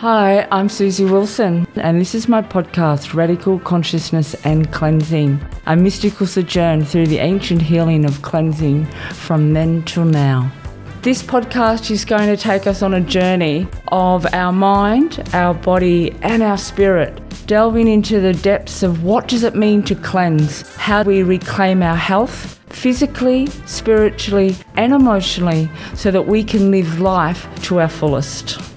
Hi, I'm Susie Wilson, and this is my podcast, Radical Consciousness and Cleansing, a mystical sojourn through the ancient healing of cleansing from then till now. This podcast is going to take us on a journey of our mind, our body, and our spirit, delving into the depths of what does it mean to cleanse, how do we reclaim our health, physically, spiritually, and emotionally, so that we can live life to our fullest.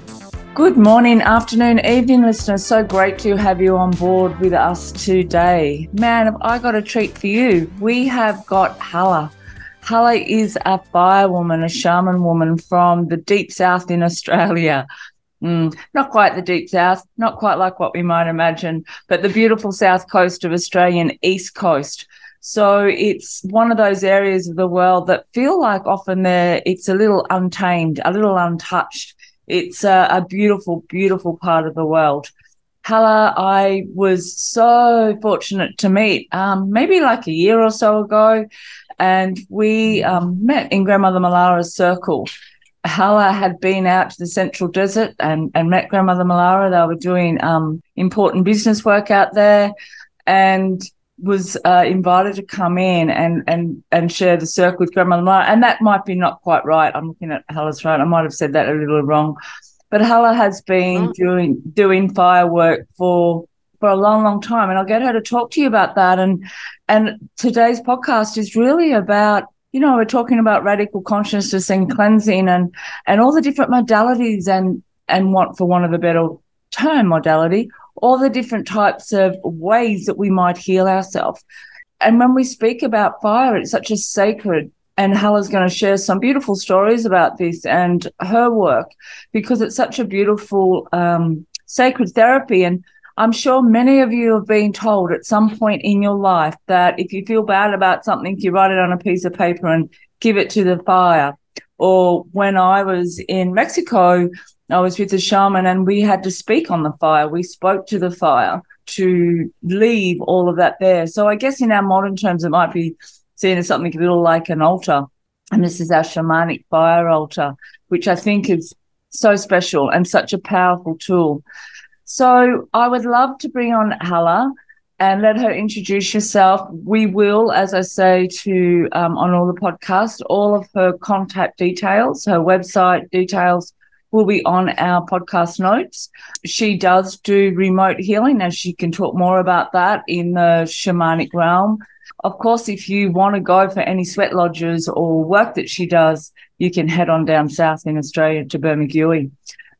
Good morning, afternoon, evening, listeners. So great to have you on board with us today. Man, have I got a treat for you. We have got Hala. Hala is a fire woman, a shaman woman from the deep south in Australia. Mm, not quite the deep south, not quite like what we might imagine, but the beautiful south coast of Australian east coast. So it's one of those areas of the world that feel like often there it's a little untamed, a little untouched it's a, a beautiful, beautiful part of the world. Hala, I was so fortunate to meet um, maybe like a year or so ago, and we um, met in Grandmother Malara's circle. Hala had been out to the Central Desert and, and met Grandmother Malara. They were doing um, important business work out there. And was uh, invited to come in and and and share the circle with Grandmother Mara, and that might be not quite right. I'm looking at Hala's right. I might have said that a little wrong, but Hala has been oh. doing doing firework for for a long, long time, and I'll get her to talk to you about that. And and today's podcast is really about you know we're talking about radical consciousness and cleansing and and all the different modalities and and what for one of a better term modality all the different types of ways that we might heal ourselves. And when we speak about fire, it's such a sacred and Hala's going to share some beautiful stories about this and her work because it's such a beautiful um, sacred therapy. And I'm sure many of you have been told at some point in your life that if you feel bad about something, you write it on a piece of paper and give it to the fire. Or when I was in Mexico, I was with the shaman and we had to speak on the fire. We spoke to the fire to leave all of that there. So I guess in our modern terms, it might be seen as something a little like an altar. And this is our shamanic fire altar, which I think is so special and such a powerful tool. So I would love to bring on Hala and let her introduce herself. We will, as I say to um, on all the podcasts, all of her contact details, her website details, will be on our podcast notes. She does do remote healing, and she can talk more about that in the shamanic realm. Of course, if you want to go for any sweat lodges or work that she does, you can head on down south in Australia to Bermagui.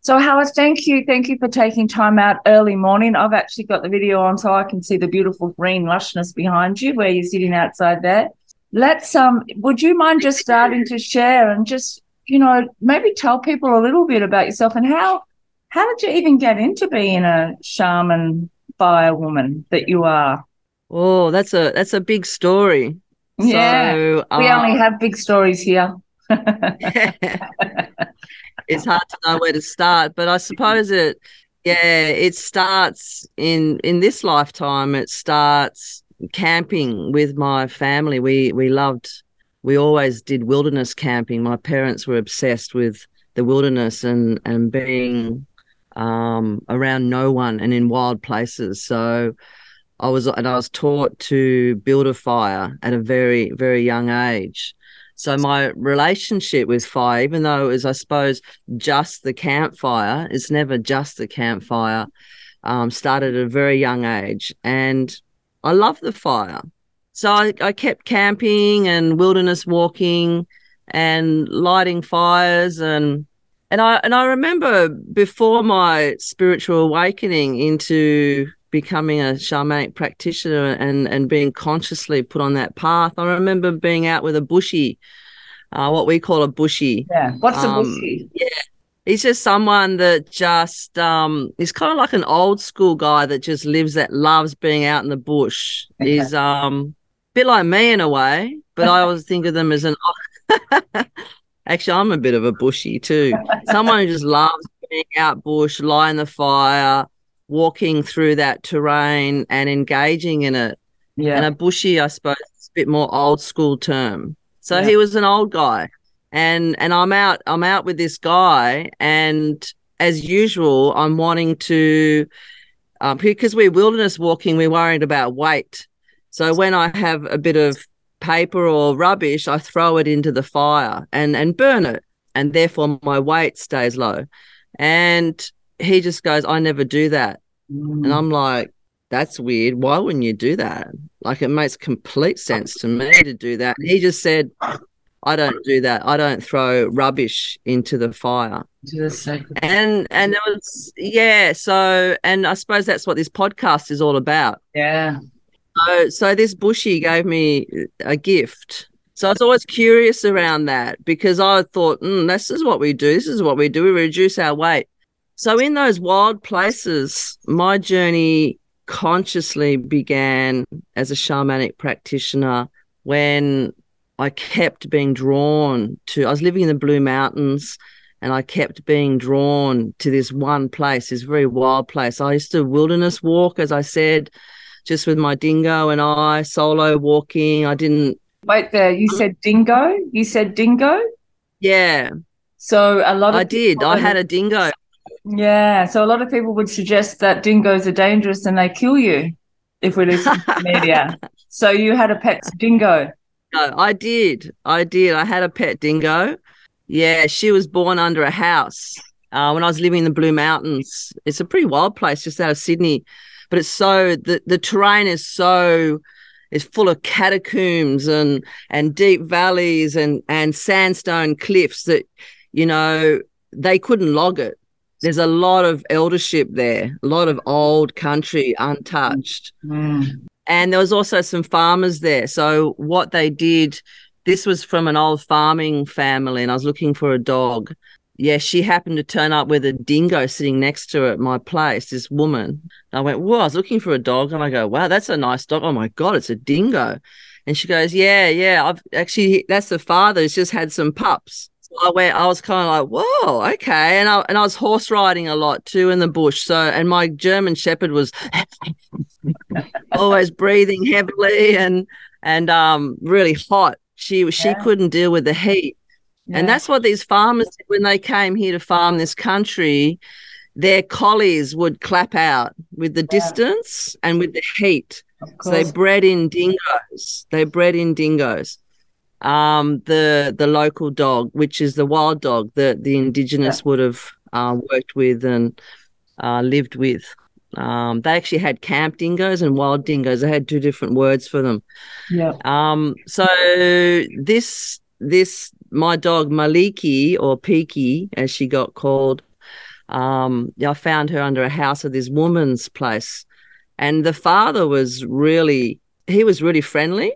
So, Hala, thank you. Thank you for taking time out early morning. I've actually got the video on so I can see the beautiful green lushness behind you where you're sitting outside there. Let's um would you mind just starting to share and just you know, maybe tell people a little bit about yourself and how how did you even get into being a shaman fire woman that you are? Oh, that's a that's a big story. Yeah, so, we um, only have big stories here. it's hard to know where to start, but I suppose it, yeah, it starts in in this lifetime. It starts camping with my family. We we loved we always did wilderness camping. My parents were obsessed with the wilderness and and being um, around no one and in wild places. So I was and I was taught to build a fire at a very very young age. So my relationship with fire, even though it was, I suppose, just the campfire, it's never just the campfire. Um, started at a very young age, and I love the fire. So I, I kept camping and wilderness walking and lighting fires and and I and I remember before my spiritual awakening into becoming a shamanic practitioner and and being consciously put on that path. I remember being out with a bushy, uh, what we call a bushy. Yeah, what's um, a bushy? Yeah, he's just someone that just um he's kind of like an old school guy that just lives that loves being out in the bush. Okay. He's um bit like me in a way, but I always think of them as an. Actually, I'm a bit of a bushy too. Someone who just loves being out bush, lying the fire, walking through that terrain and engaging in it. Yeah. And a bushy, I suppose, is a bit more old school term. So yeah. he was an old guy. And and I'm out I'm out with this guy and as usual, I'm wanting to, um, because we're wilderness walking, we're worried about weight. So when I have a bit of paper or rubbish, I throw it into the fire and and burn it, and therefore my weight stays low. And he just goes, "I never do that," mm. and I'm like, "That's weird. Why wouldn't you do that? Like it makes complete sense to me to do that." And he just said, I don't do that. I don't throw rubbish into the fire. And and it was yeah. So and I suppose that's what this podcast is all about. Yeah. So this bushy gave me a gift. So I was always curious around that because I thought, mm, this is what we do. This is what we do. We reduce our weight. So in those wild places, my journey consciously began as a shamanic practitioner when I kept being drawn to, I was living in the Blue Mountains and I kept being drawn to this one place, this very wild place. I used to wilderness walk, as I said, just with my dingo and I, solo walking. I didn't. Wait there, you said dingo? You said dingo? Yeah. So a lot of I did. I had a dingo. Yeah. So a lot of people would suggest that dingoes are dangerous and they kill you if we listen to media. So you had a pet dingo. No, I did. I did. I had a pet dingo. Yeah, she was born under a house uh, when I was living in the Blue Mountains. It's a pretty wild place just out of Sydney, but it's so the the terrain is so is full of catacombs and and deep valleys and and sandstone cliffs that you know they couldn't log it. There's a lot of eldership there, a lot of old country untouched. Mm. And there was also some farmers there. So what they did, this was from an old farming family, and I was looking for a dog. Yeah, she happened to turn up with a dingo sitting next to her at my place, this woman. And I went, Whoa, I was looking for a dog. And I go, Wow, that's a nice dog. Oh my God, it's a dingo. And she goes, Yeah, yeah. I've actually that's the father. He's just had some pups. I went, I was kind of like, whoa, okay. And I and I was horse riding a lot too in the bush. So and my German Shepherd was always breathing heavily and and um really hot. She she yeah. couldn't deal with the heat. Yeah. And that's what these farmers did when they came here to farm this country. Their collies would clap out with the yeah. distance and with the heat. So they bred in dingoes. They bred in dingoes um, the the local dog, which is the wild dog that the indigenous would have uh, worked with and uh, lived with. Um, they actually had camp dingoes and wild dingoes. They had two different words for them. Yeah. Um, so this this my dog Maliki or Peaky, as she got called, um, I found her under a house of this woman's place, and the father was really he was really friendly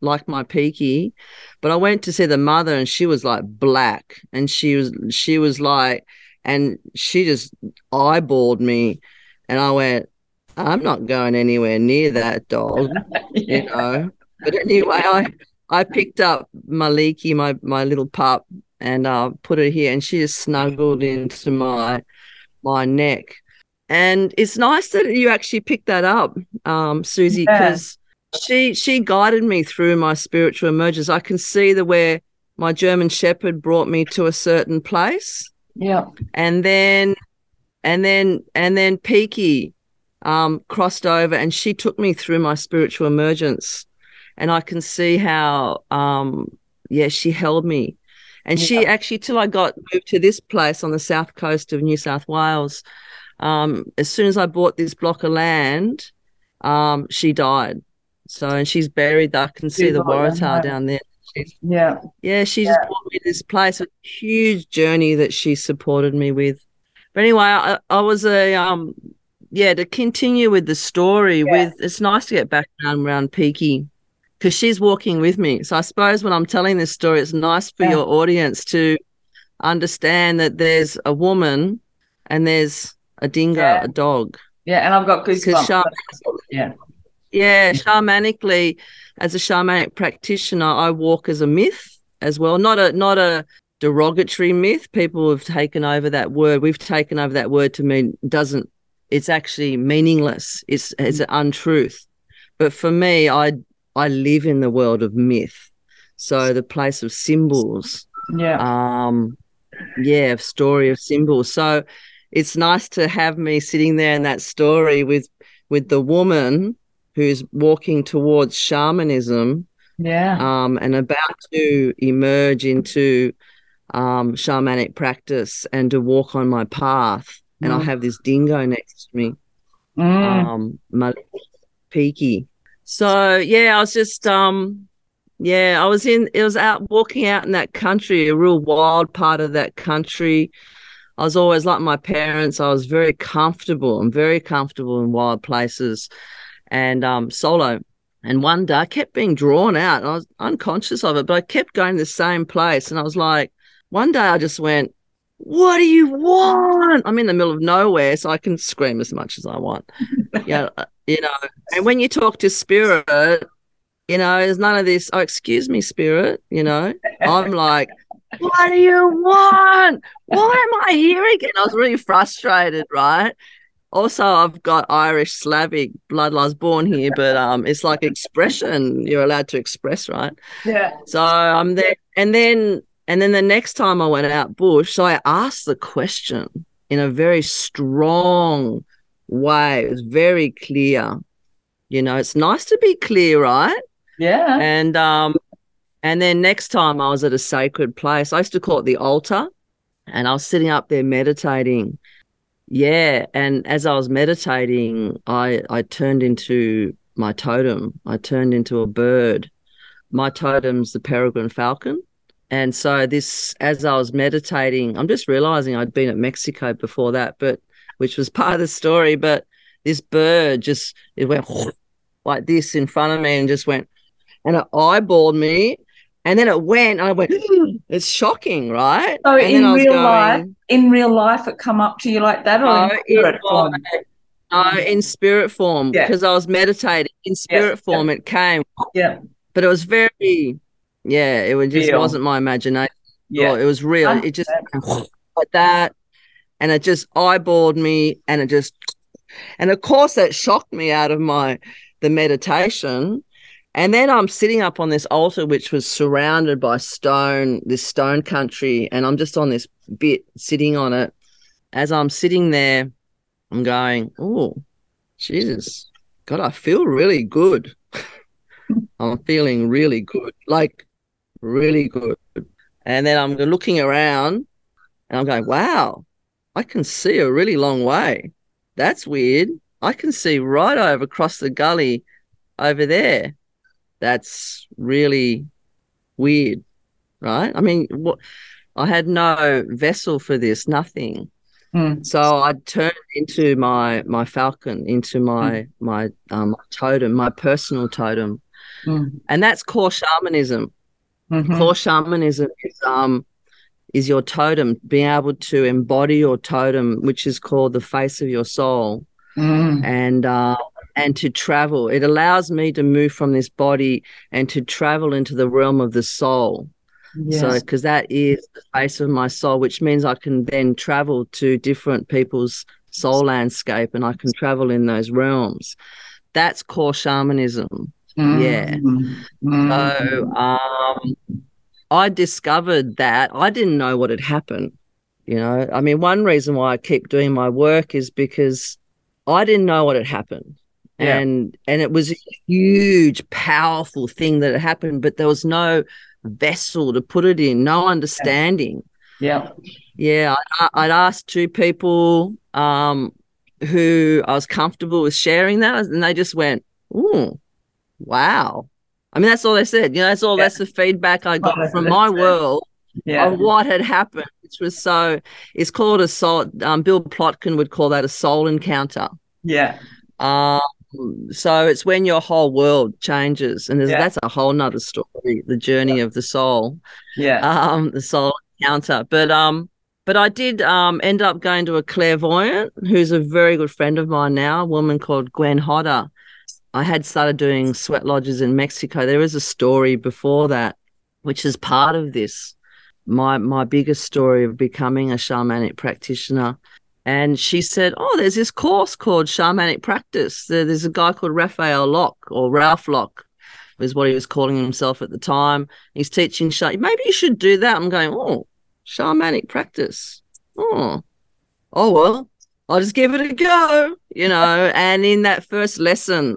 like my peaky but i went to see the mother and she was like black. And she was she was like and she just eyeballed me. And i went i'm not going anywhere near that dog yeah. you know? But anyway i i picked up maliki my my little pup and uh put her here and she just snuggled into my my neck and it's nice that you actually picked that up um susie because she she guided me through my spiritual emergence. I can see the where my German Shepherd brought me to a certain place. Yeah. And then and then and then Peaky um, crossed over and she took me through my spiritual emergence. And I can see how um, yeah, she held me. And yeah. she actually till I got moved to this place on the south coast of New South Wales, um, as soon as I bought this block of land, um, she died. So, and she's buried. I can see the Waratah down there. She's, yeah. Yeah, she just brought me this place, a huge journey that she supported me with. But anyway, I, I was a, um, yeah, to continue with the story, yeah. with it's nice to get back around, around Peaky because she's walking with me. So I suppose when I'm telling this story, it's nice for yeah. your audience to understand that there's a woman and there's a dingo, yeah. a dog. Yeah, and I've got goosebumps. Yeah. Yeah, shamanically, as a shamanic practitioner, I walk as a myth as well. Not a not a derogatory myth. People have taken over that word. We've taken over that word to mean doesn't. It's actually meaningless. It's it's mm. an untruth. But for me, I I live in the world of myth. So the place of symbols. Yeah. Um, yeah, story of symbols. So it's nice to have me sitting there in that story with with the woman who's walking towards shamanism Yeah. um, and about to emerge into um, shamanic practice and to walk on my path. And I Mm. have this dingo next to me, Mm. um, Malik Peaky. So yeah, I was just um, yeah, I was in. It was out walking out in that country, a real wild part of that country. I was always like my parents. I was very comfortable. I'm very comfortable in wild places, and um, solo. And one day I kept being drawn out. I was unconscious of it, but I kept going to the same place. And I was like, one day I just went, "What do you want?" I'm in the middle of nowhere, so I can scream as much as I want. yeah, you know. And when you talk to spirit, you know, there's none of this. Oh, excuse me, spirit. You know, I'm like, what do you want? Why am I here again? I was really frustrated, right? Also, I've got Irish Slavic blood. I was born here, but um, it's like expression. You're allowed to express, right? Yeah. So I'm there, and then and then the next time I went out bush, so I asked the question in a very strong way. It was very clear. You know, it's nice to be clear, right? Yeah. And um, and then next time I was at a sacred place. I used to call it the altar, and I was sitting up there meditating. Yeah, and as I was meditating, I I turned into my totem. I turned into a bird. My totem's the peregrine falcon. And so this as I was meditating, I'm just realizing I'd been at Mexico before that, but which was part of the story, but this bird just it went like this in front of me and just went and it eyeballed me and then it went and I went it's shocking, right? So and in real going, life, in real life, it come up to you like that, or No, in spirit form? No, in spirit form Yeah. because I was meditating in spirit yeah. form. It came, Yeah. but it was very, yeah, it was just Real. wasn't my imagination. Yeah. It was real. Ah. It just like that, and it just eyeballed me, and it just, and of course that shocked me out of my the meditation. And then I'm sitting up on this altar, which was surrounded by stone, this stone country, and I'm just on this bit sitting on it. As I'm sitting there, I'm going, oh, Jesus, God, I feel really good. I'm feeling really good, like really good. And then I'm looking around and I'm going, wow, I can see a really long way. That's weird. I can see right over across the gully over there. That's really weird, right? I mean, what? I had no vessel for this, nothing. Mm. So I turned into my my falcon, into my my um totem, my personal totem, Mm. and that's core shamanism. Mhm. Core shamanism is um is your totem, being able to embody your totem, which is called the face of your soul, Mm. and uh, and to travel. It allows me to move from this body and to travel into the realm of the soul. Yes. So, because that is the face of my soul, which means I can then travel to different people's soul landscape and I can travel in those realms. That's core shamanism. yeah. Mm. Mm. So, um, I discovered that I didn't know what had happened. You know, I mean, one reason why I keep doing my work is because I didn't know what had happened. Yeah. And and it was a huge, powerful thing that had happened, but there was no vessel to put it in, no understanding. yeah. Yeah, I, I'd asked two people um, who I was comfortable with sharing that, and they just went, "Ooh, wow." I mean, that's all they said. You know, that's all. Yeah. That's the feedback I got Oh, from my it. world Yeah. of what had happened, which was so. It's called a soul. Um, Bill Plotkin would call that a soul encounter. Yeah. Um, so it's when your whole world changes, and there's, Yeah. that's a whole nother story. The journey of the soul Yeah. um the soul encounter but um but i did um end up going to a clairvoyant who's a very good friend of mine now a woman called gwen hodder i had started doing sweat lodges in mexico there is a story before that which is part of this my my biggest story of becoming a shamanic practitioner and she said oh there's this course called shamanic practice there, there's a guy called raphael locke or ralph locke was what he was calling himself at the time He's teaching sh- maybe you should do that. I'm going, oh, shamanic practice. Oh, oh well, I'll just give it a go, you know. and in that first lesson,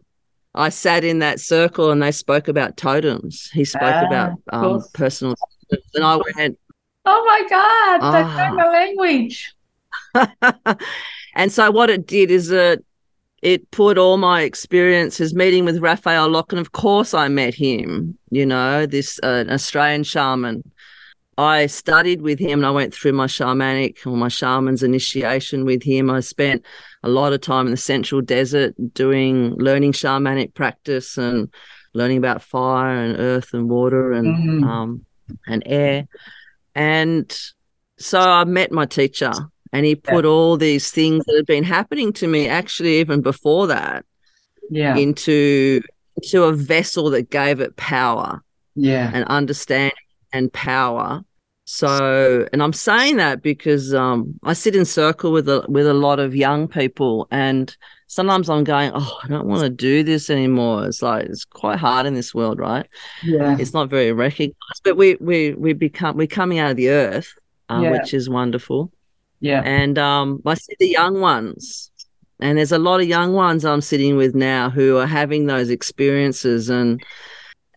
I sat in that circle and they spoke about totems. He spoke ah, about um, personal, and I went, "Oh my god, that's oh. my language." and so what it did is that it put all my experiences meeting with Raphael Lock, and of course I met him. You know, this uh, Australian shaman I studied with him and I went through my shamanic or my shaman's initiation with him. I spent a lot of time in the central desert doing learning shamanic practice and learning about fire and earth and water and mm-hmm. um, and air. And so I met my teacher and he put yeah. all these things that had been happening to me actually even before that yeah into into a vessel that gave it power yeah and understanding and power. So, and I'm saying that because um, I sit in circle with a with a lot of young people, and sometimes I'm going, oh, I don't want to do this anymore. It's like it's quite hard in this world, right? Yeah, it's not very recognized, but we we we become we're coming out of the earth, uh, yeah. which is wonderful. Yeah, and um, I see the young ones, and there's a lot of young ones I'm sitting with now who are having those experiences and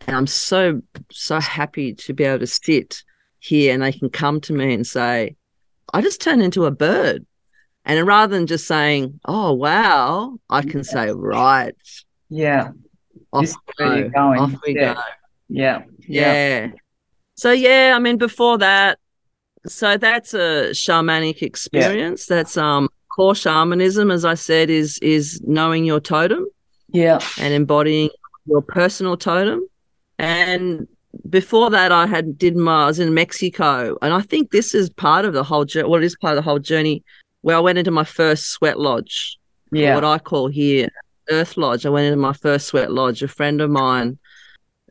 and I'm so, so happy to be able to sit here and they can come to me and say, I just turned into a bird. And rather than just saying, oh, wow, I can yeah. say, right. Yeah. Off, we go. off we yeah. go. Yeah. yeah. Yeah. So, yeah, I mean, before that, so that's a shamanic experience. Yeah. That's um core shamanism, as I said, is is knowing your totem. Yeah. And embodying your personal totem. And before that, I had did my I was in Mexico, and I think this is part of the whole journey. Well, it is part of the whole journey where I went into my first sweat lodge. Yeah, what I call here Earth Lodge. I went into my first sweat lodge. A friend of mine,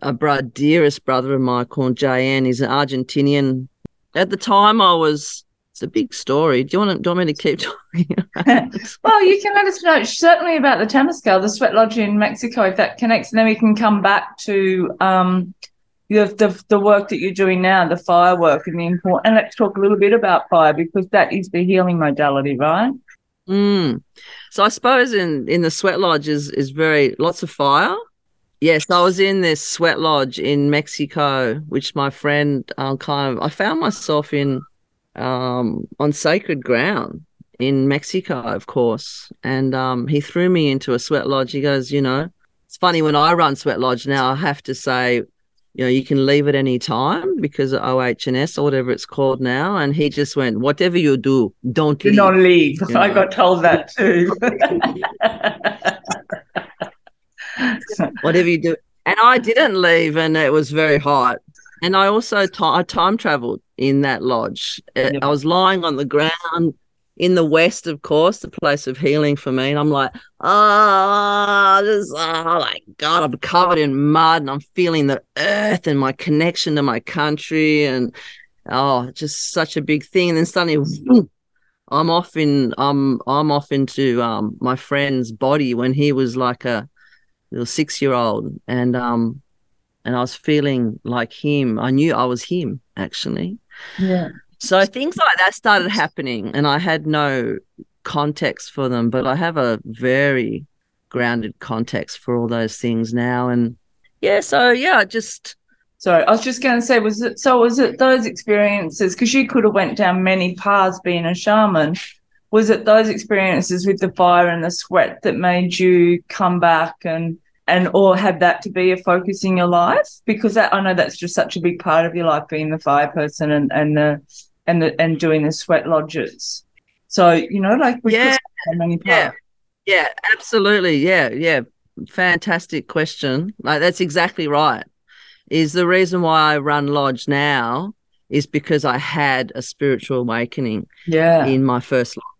a bro- dearest brother of mine called JN. He's an Argentinian. At the time, I was. It's a big story. Do you want to? Do you want me to keep talking? well, you can let us know certainly about the Temescal, the sweat lodge in Mexico, if that connects, and then we can come back to um, the, the, the work that you're doing now, the fire work, and the important. And let's talk a little bit about fire because that is the healing modality, right? Mm. So I suppose in in the sweat lodge is is very lots of fire. Yes, I was in this sweat lodge in Mexico, which my friend um, kind of I found myself in um, on sacred ground in Mexico, of course. And um, he threw me into a sweat lodge. He goes, you know, it's funny when I run sweat lodge now. I have to say you know, you can leave at any time because of OHS or whatever it's called now. And he just went, whatever you do, don't do leave. not leave. You know? I got told that too. whatever you do. And I didn't leave and it was very hot. And I also t- I time traveled in that lodge. I was lying on the ground in the west, of course, the place of healing for me. And I'm like, oh, just, oh my God, I'm covered in mud and I'm feeling the earth and my connection to my country. And oh, just such a big thing. And then suddenly, I'm off in, I'm, I'm off into um, my friend's body when he was like a little six year old. And, um, and I was feeling like him. I knew I was him actually. Yeah. So things like that started happening, and I had no context for them, but I have a very grounded context for all those things now. And yeah, so yeah, just Sorry, I was just going to say, was it so? Was it those experiences? Because you could have went down many paths being a shaman. Was it those experiences with the fire and the sweat that made you come back and and or have that to be a focus in your life? Because that, I know that's just such a big part of your life, being the fire person and and the and the, and doing the sweat lodges. So you know, like we yeah, yeah, yeah, absolutely, yeah, yeah. Fantastic question. Like that's exactly right. Is the reason why I run lodge now is because I had a spiritual awakening. Yeah. In my first lodge.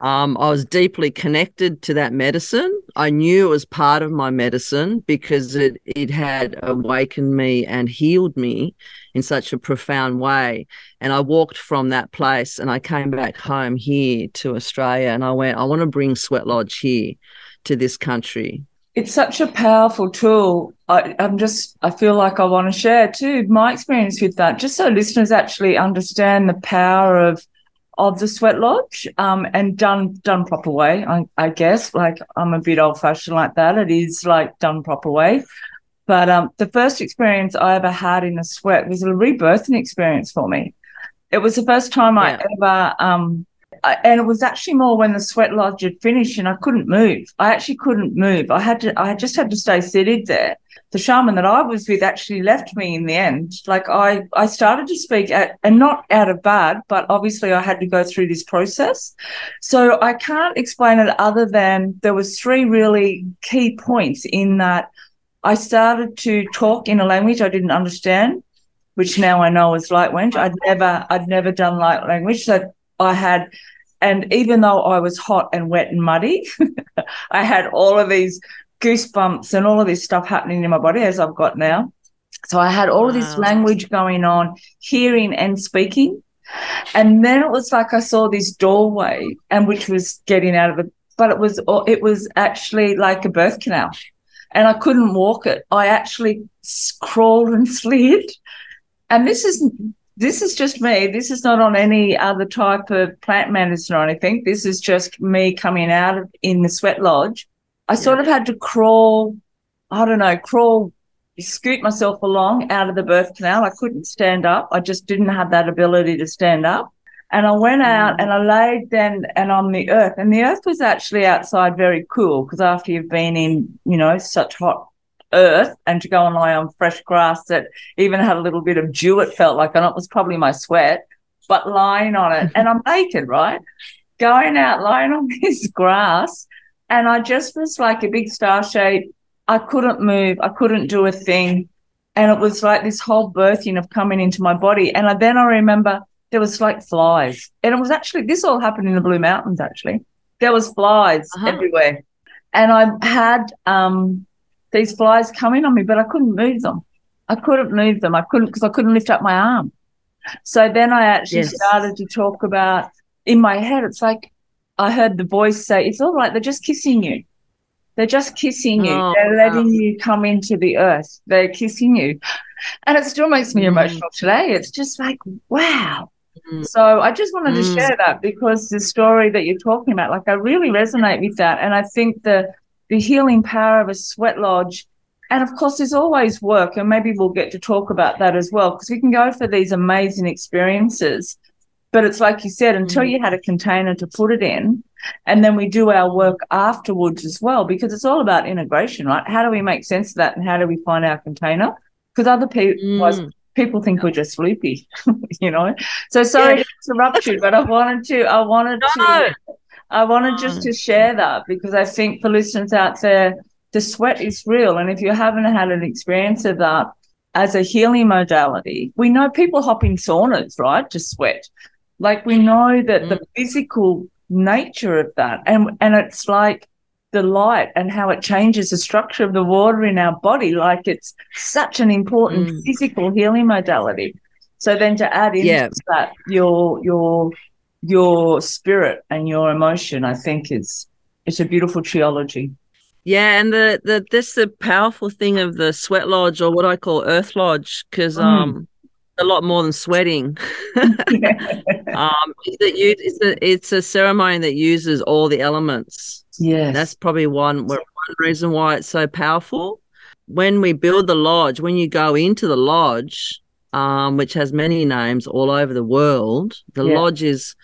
Um, I was deeply connected to that medicine. I knew it was part of my medicine because it it had awakened me and healed me in such a profound way. And I walked from that place and I came back home here to Australia and I went, I want to bring Sweat Lodge here to this country. It's such a powerful tool. I, I'm just, I feel like I want to share too my experience with that, just so listeners actually understand the power of of the sweat lodge um, and done done proper way I, I guess. Like i'm a bit old fashioned like that. It is like done proper way. But um, the first experience i ever had in a sweat was a rebirthing experience for me. It was the first time Yeah. i ever um, I, and it was actually more when the sweat lodge had finished and i couldn't move. I actually couldn't move. I had to i just had to stay seated there the shaman that I was with actually left me in the end. Like I, I started to speak at, and not out of bad, but obviously I had to go through this process. So I can't explain it other than there was three really key points in that I started to talk in a language I didn't understand, which now I know is light language. I'd never, I'd never done light language. So I had, and even though I was hot and wet and muddy, I had all of these goosebumps and all of this stuff happening in my body as I've got now. So I had all of this language going on, hearing and speaking. And then it was like I saw this doorway and which was getting out of it, but it was it was actually like a birth canal. And I couldn't walk it. I actually crawled and slid. And this is this is just me. This is not on any other type of plant medicine or anything. This is just me coming out of in the sweat lodge. I sort of had to crawl, I don't know, crawl, scoot myself along out of the birth canal. I couldn't stand up. I just didn't have that ability to stand up. And I went mm. out and I laid then and on the earth. And the earth was actually outside very cool because after you've been in, you know, such hot earth and to go and lie on fresh grass that even had a little bit of dew, it felt like, and it was probably my sweat, but lying on it. And I'm naked, right? Going out, lying on this grass. And I just was like a big star shape. I couldn't move. I couldn't do a thing. And it was like this whole birthing of coming into my body. And I, then I remember there was like flies. And it was actually, this all happened in the Blue Mountains, actually. There was flies Uh-huh. everywhere. And I had um, these flies coming on me, but I couldn't move them. I couldn't move them. I couldn't because I couldn't lift up my arm. So then I actually Yes. started to talk about in my head, it's like I heard the voice say, It's all right, they're just kissing you. They're just kissing you. Oh, They're wow. letting you come into the earth. They're kissing you. And it still makes me Mm. emotional today. It's just like, wow. Mm. So I just wanted to Mm. share that because the story that you're talking about, like I really resonate with that. And I think the the healing power of a sweat lodge. And of course, there's always work, and maybe we'll get to talk about that as well, because we can go for these amazing experiences. But it's like you said, until Mm. you had a container to put it in, and then we do our work afterwards as well, because it's all about integration, right? How do we make sense of that, and how do we find our container? Because other people, Mm. people think we're just loopy, you know. So sorry Yeah. to interrupt you, but I wanted to, I wanted No. to, I wanted just to share that because I think for listeners out there, the sweat is real, and if you haven't had an experience of that as a healing modality, we know people hop in saunas, right, to sweat. Like we know that the physical nature of that, and and it's like the light and how it changes the structure of the water in our body. Like it's such an important Mm. physical healing modality. So then to add into Yeah. that your your your spirit and your emotion, I think is it's a beautiful trilogy. Yeah, and the the that's the powerful thing of the sweat lodge or what I call earth lodge because Mm. um a lot more than sweating. um, that it's a it's a ceremony that uses all the elements. yes. That's probably one one reason why it's so powerful. When we build the lodge, when you go into the lodge, um, which has many names all over the world, the Yeah. lodge is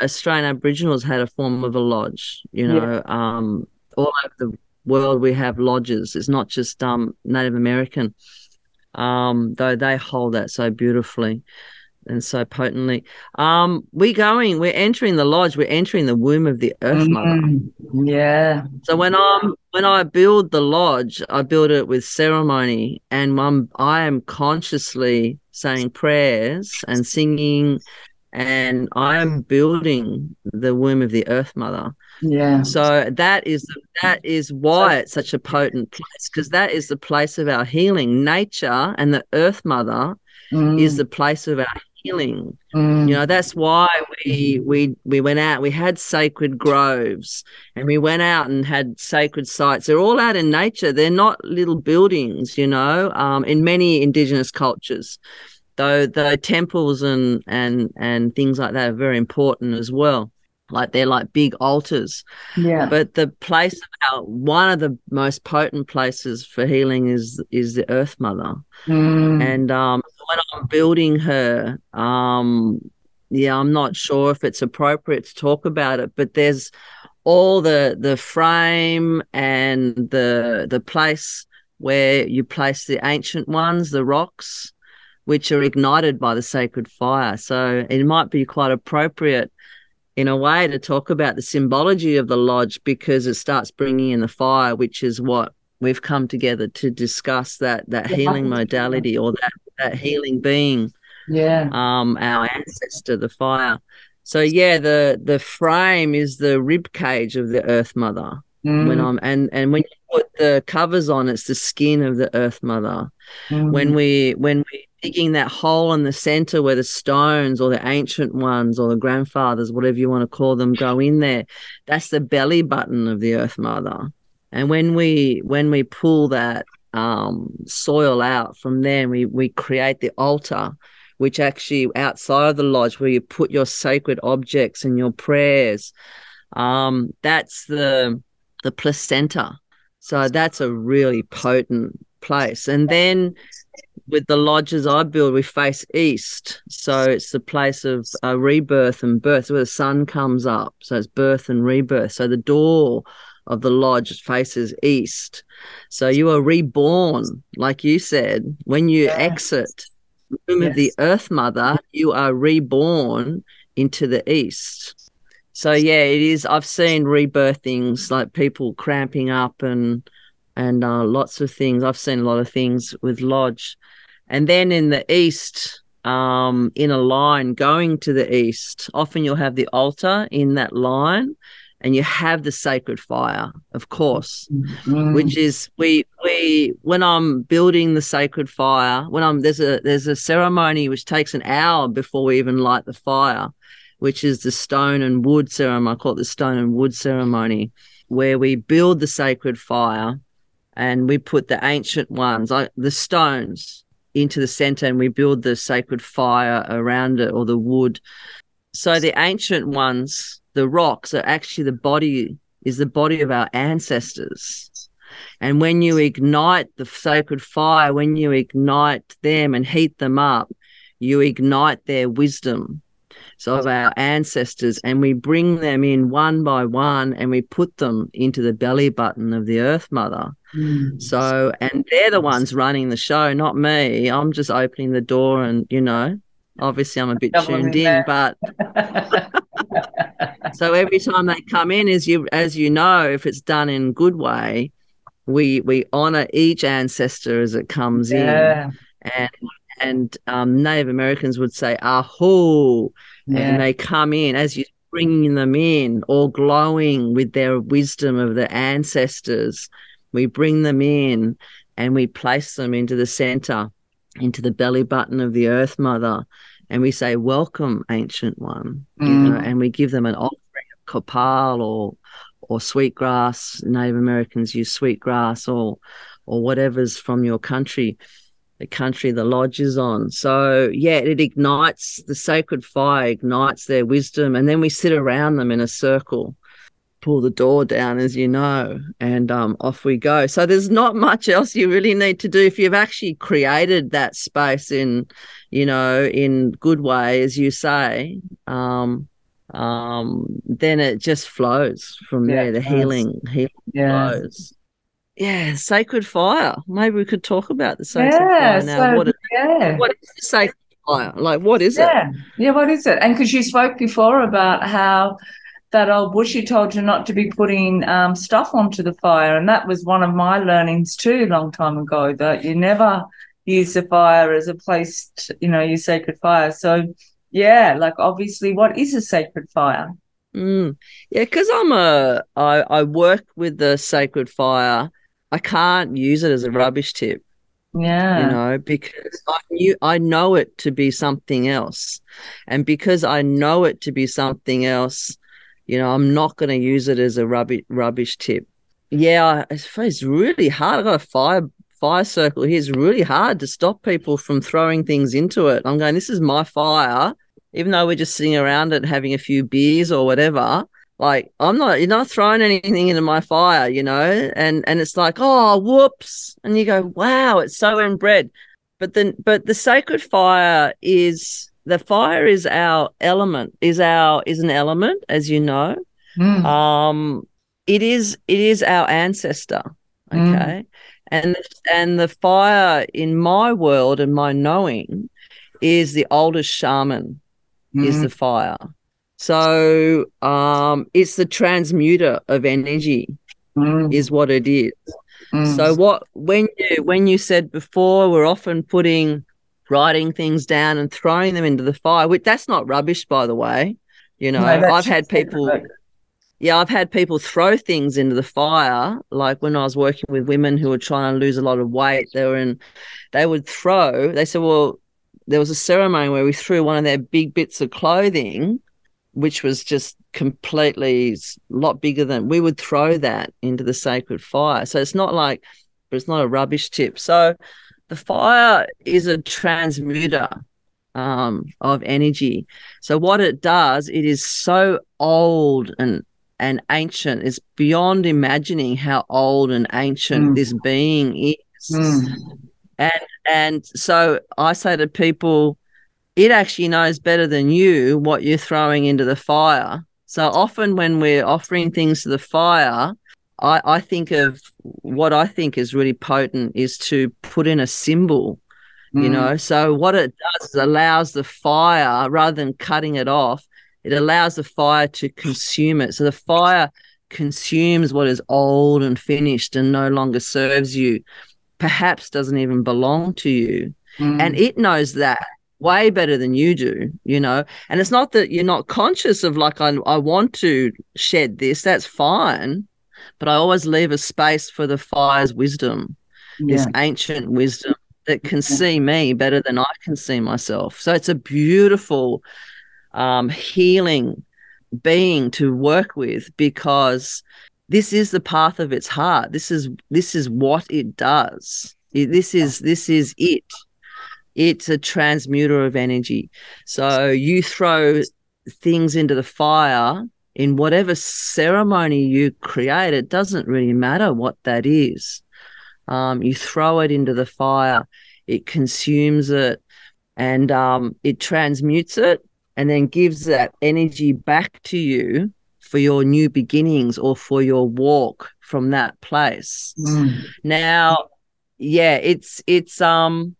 Australian Aboriginals had a form of a lodge. You Yeah. know, um, all over the world we have lodges. It's not just um, Native American, um, though they hold that so beautifully and so potently. Um, we're going, we're entering the lodge, we're entering the womb of the Earth Mother. Mm, yeah. So when I'm when I build the lodge, I build it with ceremony, and I'm I am consciously saying prayers and singing, and I am building the womb of the Earth Mother. Yeah. So that is that is why it's such a potent place because that is the place of our healing. Nature and the Earth Mother is the place of our healing. Mm, You know, that's why we we we went out. We had sacred groves, and we went out and had sacred sites. They're all out in nature. They're not little buildings. You know, um, in many indigenous cultures, though the temples and and and things like that are very important as well like they're like big altars Yeah. but the place about one of the most potent places for healing is is the earth mother Mm. and um when i'm building her um yeah i'm not sure if it's appropriate to talk about it but there's all the the frame and the the place where you place the ancient ones the rocks which are ignited by the sacred fire so it might be quite appropriate in a way to talk about the symbology of the lodge because it starts bringing in the fire which is what we've come together to discuss that that Yeah. healing modality or that that healing being yeah. um our ancestor the fire so yeah the the frame is the rib cage of the earth mother when Mm. i'm and and when you put the covers on it's the skin of the earth mother Mm. when we when we digging that hole in the center where the stones or the ancient ones or the grandfathers whatever you want to call them go in there. That's the belly button of the earth mother. And when we when we pull that um, soil out from there we we create the altar which actually outside of the lodge where you put your sacred objects and your prayers um, that's the the placenta. So that's a really potent place. And then with the lodges I build, we face east. So it's the place of uh, rebirth and birth, where the sun comes up. So it's birth and rebirth. So the door of the lodge faces east. So you are reborn, like you said, when you Yes. exit the room of the earth mother, you are reborn into the east. So yeah, it is. I've seen rebirthings like people cramping up and and uh, lots of things. I've seen a lot of things with lodge, and then in the east, um, in a line going to the east, often you'll have the altar in that line, and you have the sacred fire, of course Mm. which is we we when I'm building the sacred fire, when I'm there's a there's a ceremony which takes an hour before we even light the fire, which is the stone and wood ceremony. I call it the stone and wood ceremony, where we build the sacred fire and we put the ancient ones, like the stones, into the center and we build the sacred fire around it or the wood. So the ancient ones, the rocks, are actually the body is the body of our ancestors. And when you ignite the sacred fire, when you ignite them and heat them up, you ignite their wisdom. Of our ancestors, and we bring them in one by one and we put them into the belly button of the earth mother. Mm. So, and they're the ones running the show, not me. I'm just opening the door and, you know, obviously I'm a bit Double tuned in in, but so every time they come in, as you as you know, if it's done in good way, we we honor each ancestor as it comes yeah. in, and and um, Native Americans would say "aho," Yeah. and they come in as you bringing them in, all glowing with their wisdom of the ancestors. We bring them in and we place them into the center, into the belly button of the Earth Mother, and we say, "Welcome, ancient one," you know, Mm. and we give them an offering of copal or or sweet grass. Native Americans use sweetgrass or or whatever's from your country, the country the lodge is on. So yeah, it ignites the sacred fire, ignites their wisdom, and then we sit around them in a circle. Pull the door down, as you know, and um, off we go. So there's not much else you really need to do if you've actually created that space in, you know, in good way, as you say. Um, um, then it just flows from Yeah, there. The healing, healing yeah. flows. Yeah, sacred fire. Maybe we could talk about the sacred Yeah. fire now. So, what, is, yeah. what is the sacred fire? Like, what is it? Yeah. Yeah. What is it? And because you spoke before about how that old bushy told you not to be putting um, stuff onto the fire. And that was one of my learnings too, a long time ago, that you never use the fire as a place, to, you know, your sacred fire. So, yeah, like obviously, what is a sacred fire? Mm. Yeah, because I'm a I, I work with the sacred fire. I can't use it as a rubbish tip, Yeah. you know, because I knew I know it to be something else. And because I know it to be something else, you know, I'm not going to use it as a rubbish rubbish tip. Yeah, it's really hard. I got a fire fire circle here is really hard to stop people from throwing things into it. I'm going, this is my fire, even though we're just sitting around it having a few beers or whatever. Like I'm not, you're not throwing anything into my fire, you know, and and it's like, oh, whoops, and you go, wow, it's so inbred. But then, but the sacred fire is the fire is our element, is our is an element, as you know. Mm. Um, it is it is our ancestor, Mm. okay, and and the fire in my world and my knowing is the oldest shaman is Mm. the fire. So um, it's the transmuter of energy Mm. is what it is. Mm. So what when you when you said before we're often putting writing things down and throwing them into the fire, which that's not rubbish by the way. You know, No, I've had people yeah, I've had people throw things into the fire. Like when I was working with women who were trying to lose a lot of weight, they were in, they would throw. They said, well, there was a ceremony where we threw one of their big bits of clothing, which was just completely a lot bigger than we would throw that into the sacred fire. So it's not like, but it's not a rubbish tip. So the fire is a transmuter um, of energy. So what it does, it is so old and and ancient. It's beyond imagining how old and ancient Mm. this being is. Mm. And and so I say to people, it actually knows better than you what you're throwing into the fire. So often when we're offering things to the fire, I, I think of what I think is really potent is to put in a symbol you Mm. know so what it does is allows the fire rather than cutting it off it allows the fire to consume it so the fire consumes what is old and finished and no longer serves you perhaps doesn't even belong to you Mm. and it knows that way better than you do you know and it's not that you're not conscious of like I, I want to shed this that's fine but i always leave a space for the fire's wisdom this ancient wisdom that can see me better than I can see myself. So it's a beautiful um, healing being to work with because this is the path of its heart. This is this is what it does. This is this is it. It's a transmuter of energy. So you throw things into the fire in whatever ceremony you create. It doesn't really matter what that is. Um, you throw it into the fire, it consumes it, and um, it transmutes it, and then gives that energy back to you for your new beginnings or for your walk from that place. Mm. Now, yeah, it's it's um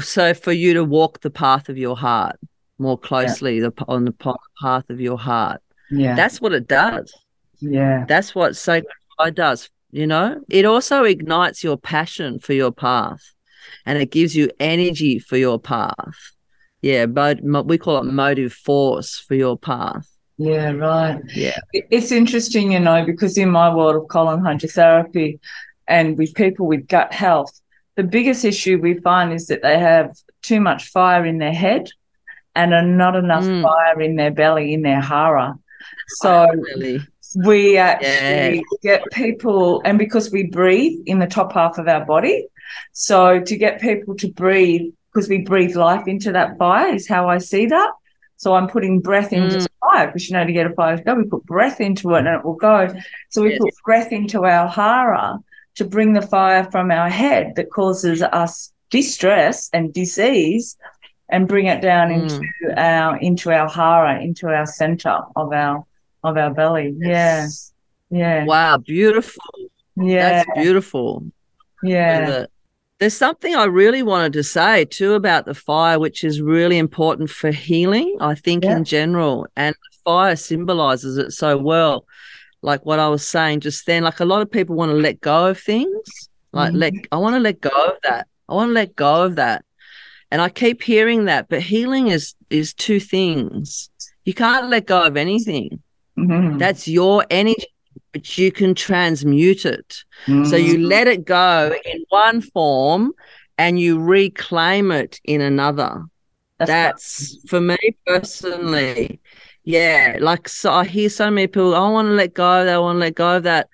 so for you to walk the path of your heart more closely the on the path of your heart. Yeah. That's what it does. yeah. That's what sacred fire does. You know, it also ignites your passion for your path, and it gives you energy for your path. Yeah, but mo- we call it motive force for your path. Yeah, right. Yeah. It's interesting, you know, because in my world of colon hydrotherapy and with people with gut health, the biggest issue we find is that they have too much fire in their head and are not enough Mm. fire in their belly, in their hara. So Really. we actually get people, and because we breathe in the top half of our body, so to get people to breathe, because we breathe life into that fire, is how I see that. So I'm putting breath into Mm. fire because you know to get a fire to go, we put breath into it and it will go. So we Yes. put breath into our hara to bring the fire from our head that causes us distress and disease and bring it down Mm. into our into our hara, into our center of our of our belly. Yeah. Yeah. Wow, beautiful. Yeah. That's beautiful. Yeah. there's something I really wanted to say too about the fire, which is really important for healing, I think, Yeah. in general. And the fire symbolizes it so well. Like what I was saying just then, like a lot of people want to let go of things. Like, Mhm. let I want to let go of that. I want to let go of that. And I keep hearing that, but healing is is two things. You can't let go of anything. Mhm. That's your energy, but you can transmute it. So you Mhm. let it go in one form and you reclaim it in another. That's That's for me personally. Yeah. Like so I hear so many people, I want to let go of that, I want to let go of that.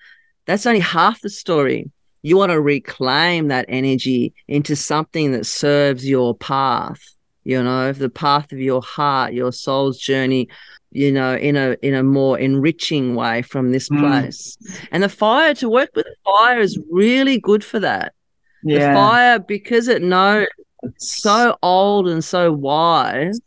That's only half the story. you want to reclaim that energy into something that serves your path you know the path of your heart your soul's journey you know in a in a more enriching way from this Mm. place and the fire to work with fire is really good for that the Yeah. fire because it knows it's so old and so wise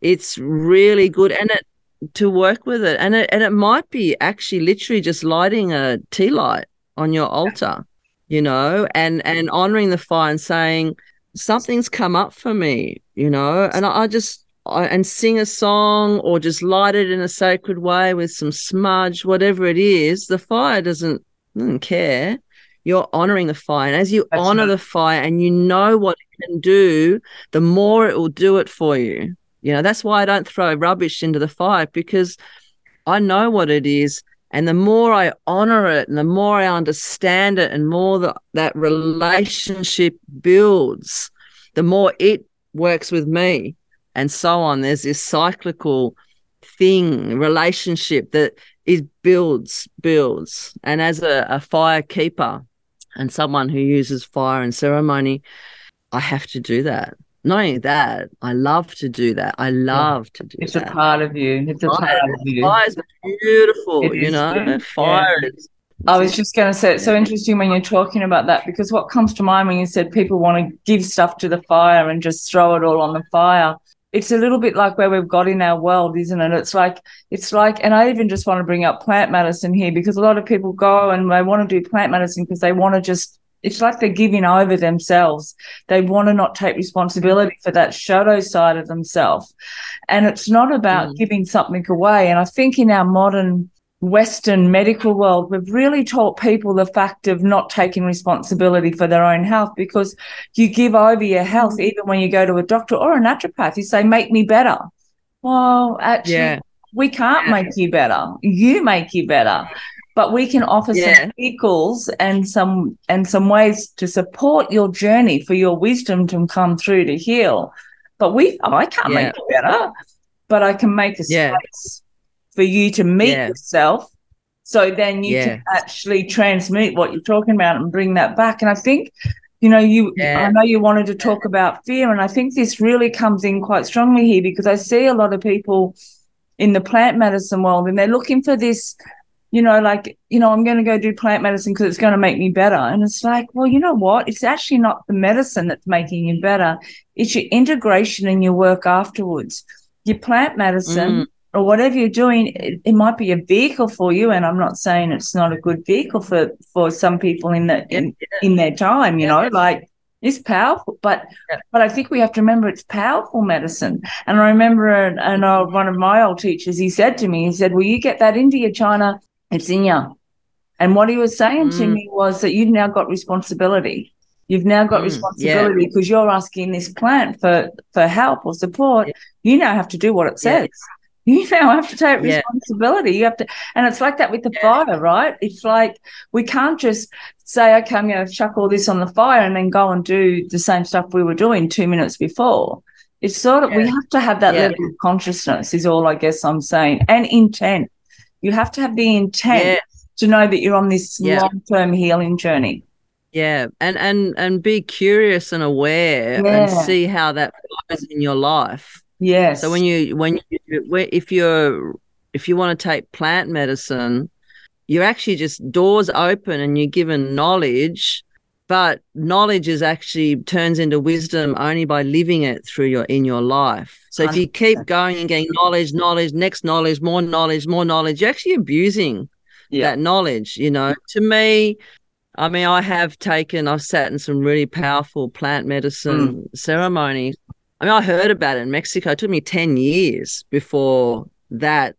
it's really good and it to work with it and it and it might be actually literally just lighting a tea light on your altar you know and and honoring the fire and saying something's come up for me you know and i, I just I, and sing a song or just light it in a sacred way with some smudge whatever it is the fire doesn't doesn't care. You're honoring the fire and as you That's honor the fire and you know what it can do the more it will do it for you you know, that's why I don't throw rubbish into the fire because I know what it is. And the more I honor it and the more I understand it and more that that relationship builds, the more it works with me and so on. There's this cyclical thing, relationship that is builds, builds. And as a, a fire keeper and someone who uses fire and ceremony, I have to do that. Not only that, I love to do that. I love to do that. It's a part of you. It's a Fire- part of you. Fire is beautiful, It you is, know. yeah. Fire is I was just going to say, it's so interesting when you're talking about that because what comes to mind when you said people want to give stuff to the fire and just throw it all on the fire. It's a little bit like where we've got in our world, isn't it? It's like, it's like, and I even just want to bring up plant medicine here because a lot of people go and they want to do plant medicine because they want to just, it's like they're giving over themselves. They want to not take responsibility for that shadow side of themselves. And it's not about Mm. giving something away. And I think in our modern Western medical world, we've really taught people the fact of not taking responsibility for their own health because you give over your health even when you go to a doctor or a naturopath. You say, make me better. Well, actually, Yeah. we can't Yeah. make you better. You make you better. But we can offer Yeah. some vehicles and some and some ways to support your journey for your wisdom to come through to heal. But we oh, I can't Yeah. make you better, but I can make a Yeah. space for you to meet yourself. So then you can actually transmute what you're talking about and bring that back. And I think, you know, you. I know you wanted to talk about fear, and I think this really comes in quite strongly here because I see a lot of people in the plant medicine world and they're looking for this, you know, like, you know, I'm going to go do plant medicine because it's going to make me better. And it's like, well, you know what? It's actually not the medicine that's making you better, it's your integration and your work afterwards. Your plant medicine Mm. or whatever you're doing, it, it might be a vehicle for you. And I'm not saying it's not a good vehicle for for some people in the in, in their time, you know, like it's powerful, but but I think we have to remember it's powerful medicine. And I remember an, an old, one of my old teachers, he said to me, he said, Well, you get that your China, it's in you. And what he was saying to Mm. me was that you've now got responsibility. You've now got Mm, responsibility because you're asking this plant for for help or support. Yeah. You now have to do what it Yeah. says. You now have to take Yeah. responsibility. You have to, and it's like that with the Yeah. fire, right? It's like we can't just say, okay, I'm going to chuck all this on the fire and then go and do the same stuff we were doing two minutes before. It's sort of, we have to have that Yeah. level of consciousness, is all I guess I'm saying, and intent. You have to have the intent to know that you're on this Yeah. long term healing journey. Yeah, and and and be curious and aware Yeah. and see how that flows in your life. Yes. So when you when you if you're if you want to take plant medicine, you're actually just doors open and you're given knowledge, but knowledge is actually turns into wisdom only by living it through your in your life. So if you keep going and getting knowledge, knowledge, next knowledge, more knowledge, more knowledge, you're actually abusing yeah. that knowledge you know. To me i mean i have taken i've sat in some really powerful plant medicine hmm. ceremonies. I mean i heard about it in mexico. It took me 10 years before that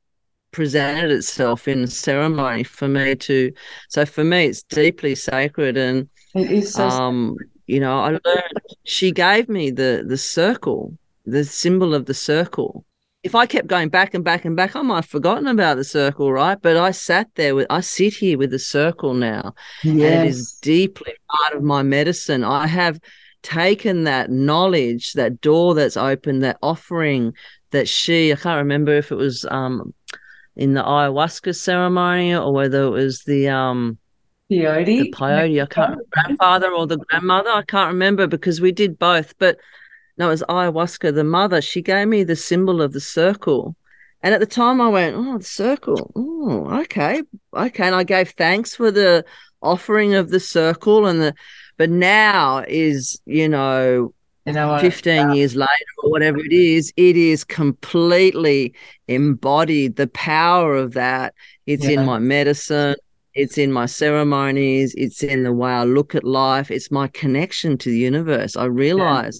presented itself in ceremony for me to so for me it's deeply sacred. And it is so um you know i learned she gave me the the circle the symbol of the circle. If i kept going back and back and back i might have forgotten about the circle right? But i sat there with i sit here with the circle now and it is deeply part of my medicine. I have taken that knowledge that door that's open that offering that she i can't remember if it was um in the ayahuasca ceremony or whether it was the um Peyote. the peyote. I can't oh, remember grandfather or the grandmother. I can't remember because we did both. But no, it was ayahuasca. The mother, she gave me the symbol of the circle. And at the time I went, Oh, the circle. Oh, okay. Okay. And I gave thanks for the offering of the circle and the but now is, you know, You know what? 15 uh, years later or whatever it is, it is completely embodied the power of that. It's Yeah. in my medicine, it's in my ceremonies, it's in the way I look at life, it's my connection to the universe. I realize,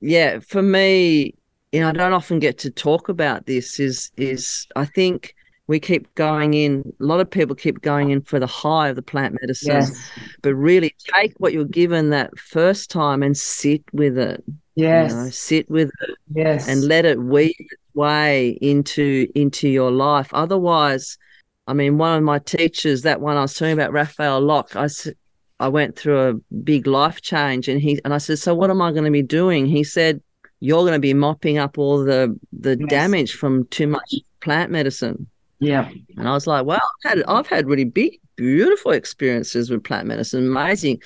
yeah, for me, you know, I don't often get to talk about this is is I think we keep going in a lot of people keep going in for the high of the plant medicine Yes. but really take what you're given that first time and sit with it Yes. you know, sit with it yes. and let it weave its way into into your life otherwise i mean one of my teachers that one i was talking about raphael locke I went through a big life change and he and i said so what am i going to be doing he said you're going to be mopping up all the the Yes. damage from too much plant medicine yeah. and I was like, wow, I've had, I've had really big, beautiful experiences with plant medicine, amazing.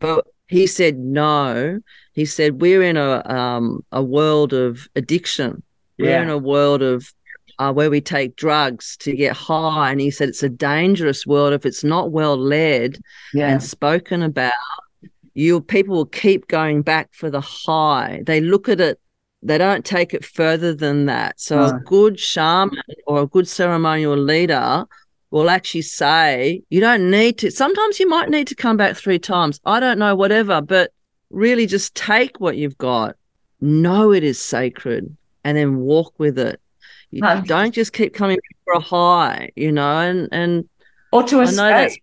But he said, no. He said, we're in a um, a world of addiction. We're in a world of uh, where we take drugs to get high. And he said, it's a dangerous world if it's not well led Yeah. and spoken about. You people will keep going back for the high. They look at it they don't take it further than that. So a good shaman or a good ceremonial leader will actually say, you don't need to. Sometimes you might need to come back three times. I don't know, whatever, but really just take what you've got, know it is sacred, and then walk with it. You don't just keep coming for a high, you know, and and or to I know escape.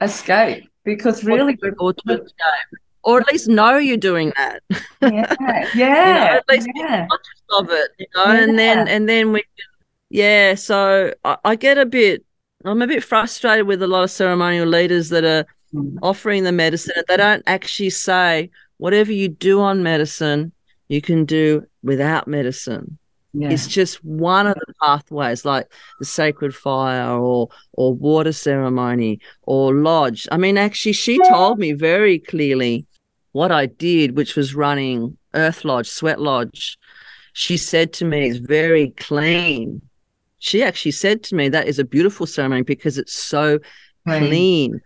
Escape. Because really, or, to escape. or at least know you're doing that. yeah, yeah, at least be yeah. of it, you know, and then and then we, yeah. So I, I get a bit, I'm a bit frustrated with a lot of ceremonial leaders that are Mm. offering the medicine. and They don't actually say whatever you do on medicine, you can do without medicine. Yeah. It's just one of the pathways, like the sacred fire or or water ceremony or lodge. I mean, actually, she told me very clearly what I did, which was running Earth Lodge, Sweat Lodge. She said to me, "It's very clean." She actually said to me, "That is a beautiful ceremony because it's so Clean. clean.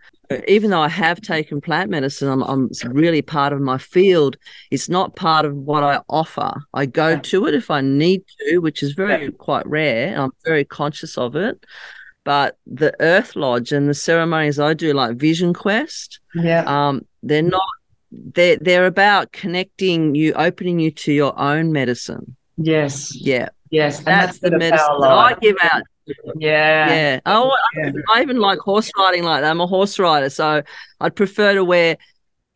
Even though I have taken plant medicine, I'm, I'm it's really part of my field. It's not part of what I offer. I go Yeah. to it if I need to, which is very quite rare. I'm very conscious of it. But the Earth Lodge and the ceremonies I do, like Vision Quest, Yeah. um, they're not. They're they're about connecting you, opening you to your own medicine. yes. Yeah, Yes. And that's, the where medicine that I give out Yeah. yeah. Oh, I, I even like horse riding like that. I'm a horse rider, so I'd prefer to wear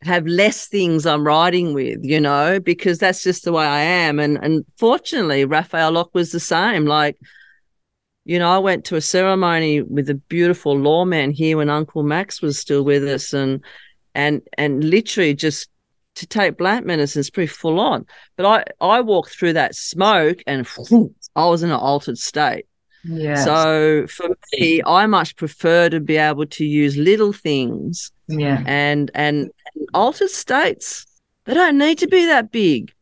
have less things I'm riding with, you know, because that's just the way I am. And and fortunately, Raphael Locke was the same. Like, you know, I went to a ceremony with a beautiful lawman here when Uncle Max was still with us, and and and literally just to take plant medicine is pretty full on. But I I walked through that smoke and I was in an altered state. Yes. So for me, I much prefer to be able to use little things yeah. and and, and altered states. They don't need to be that big.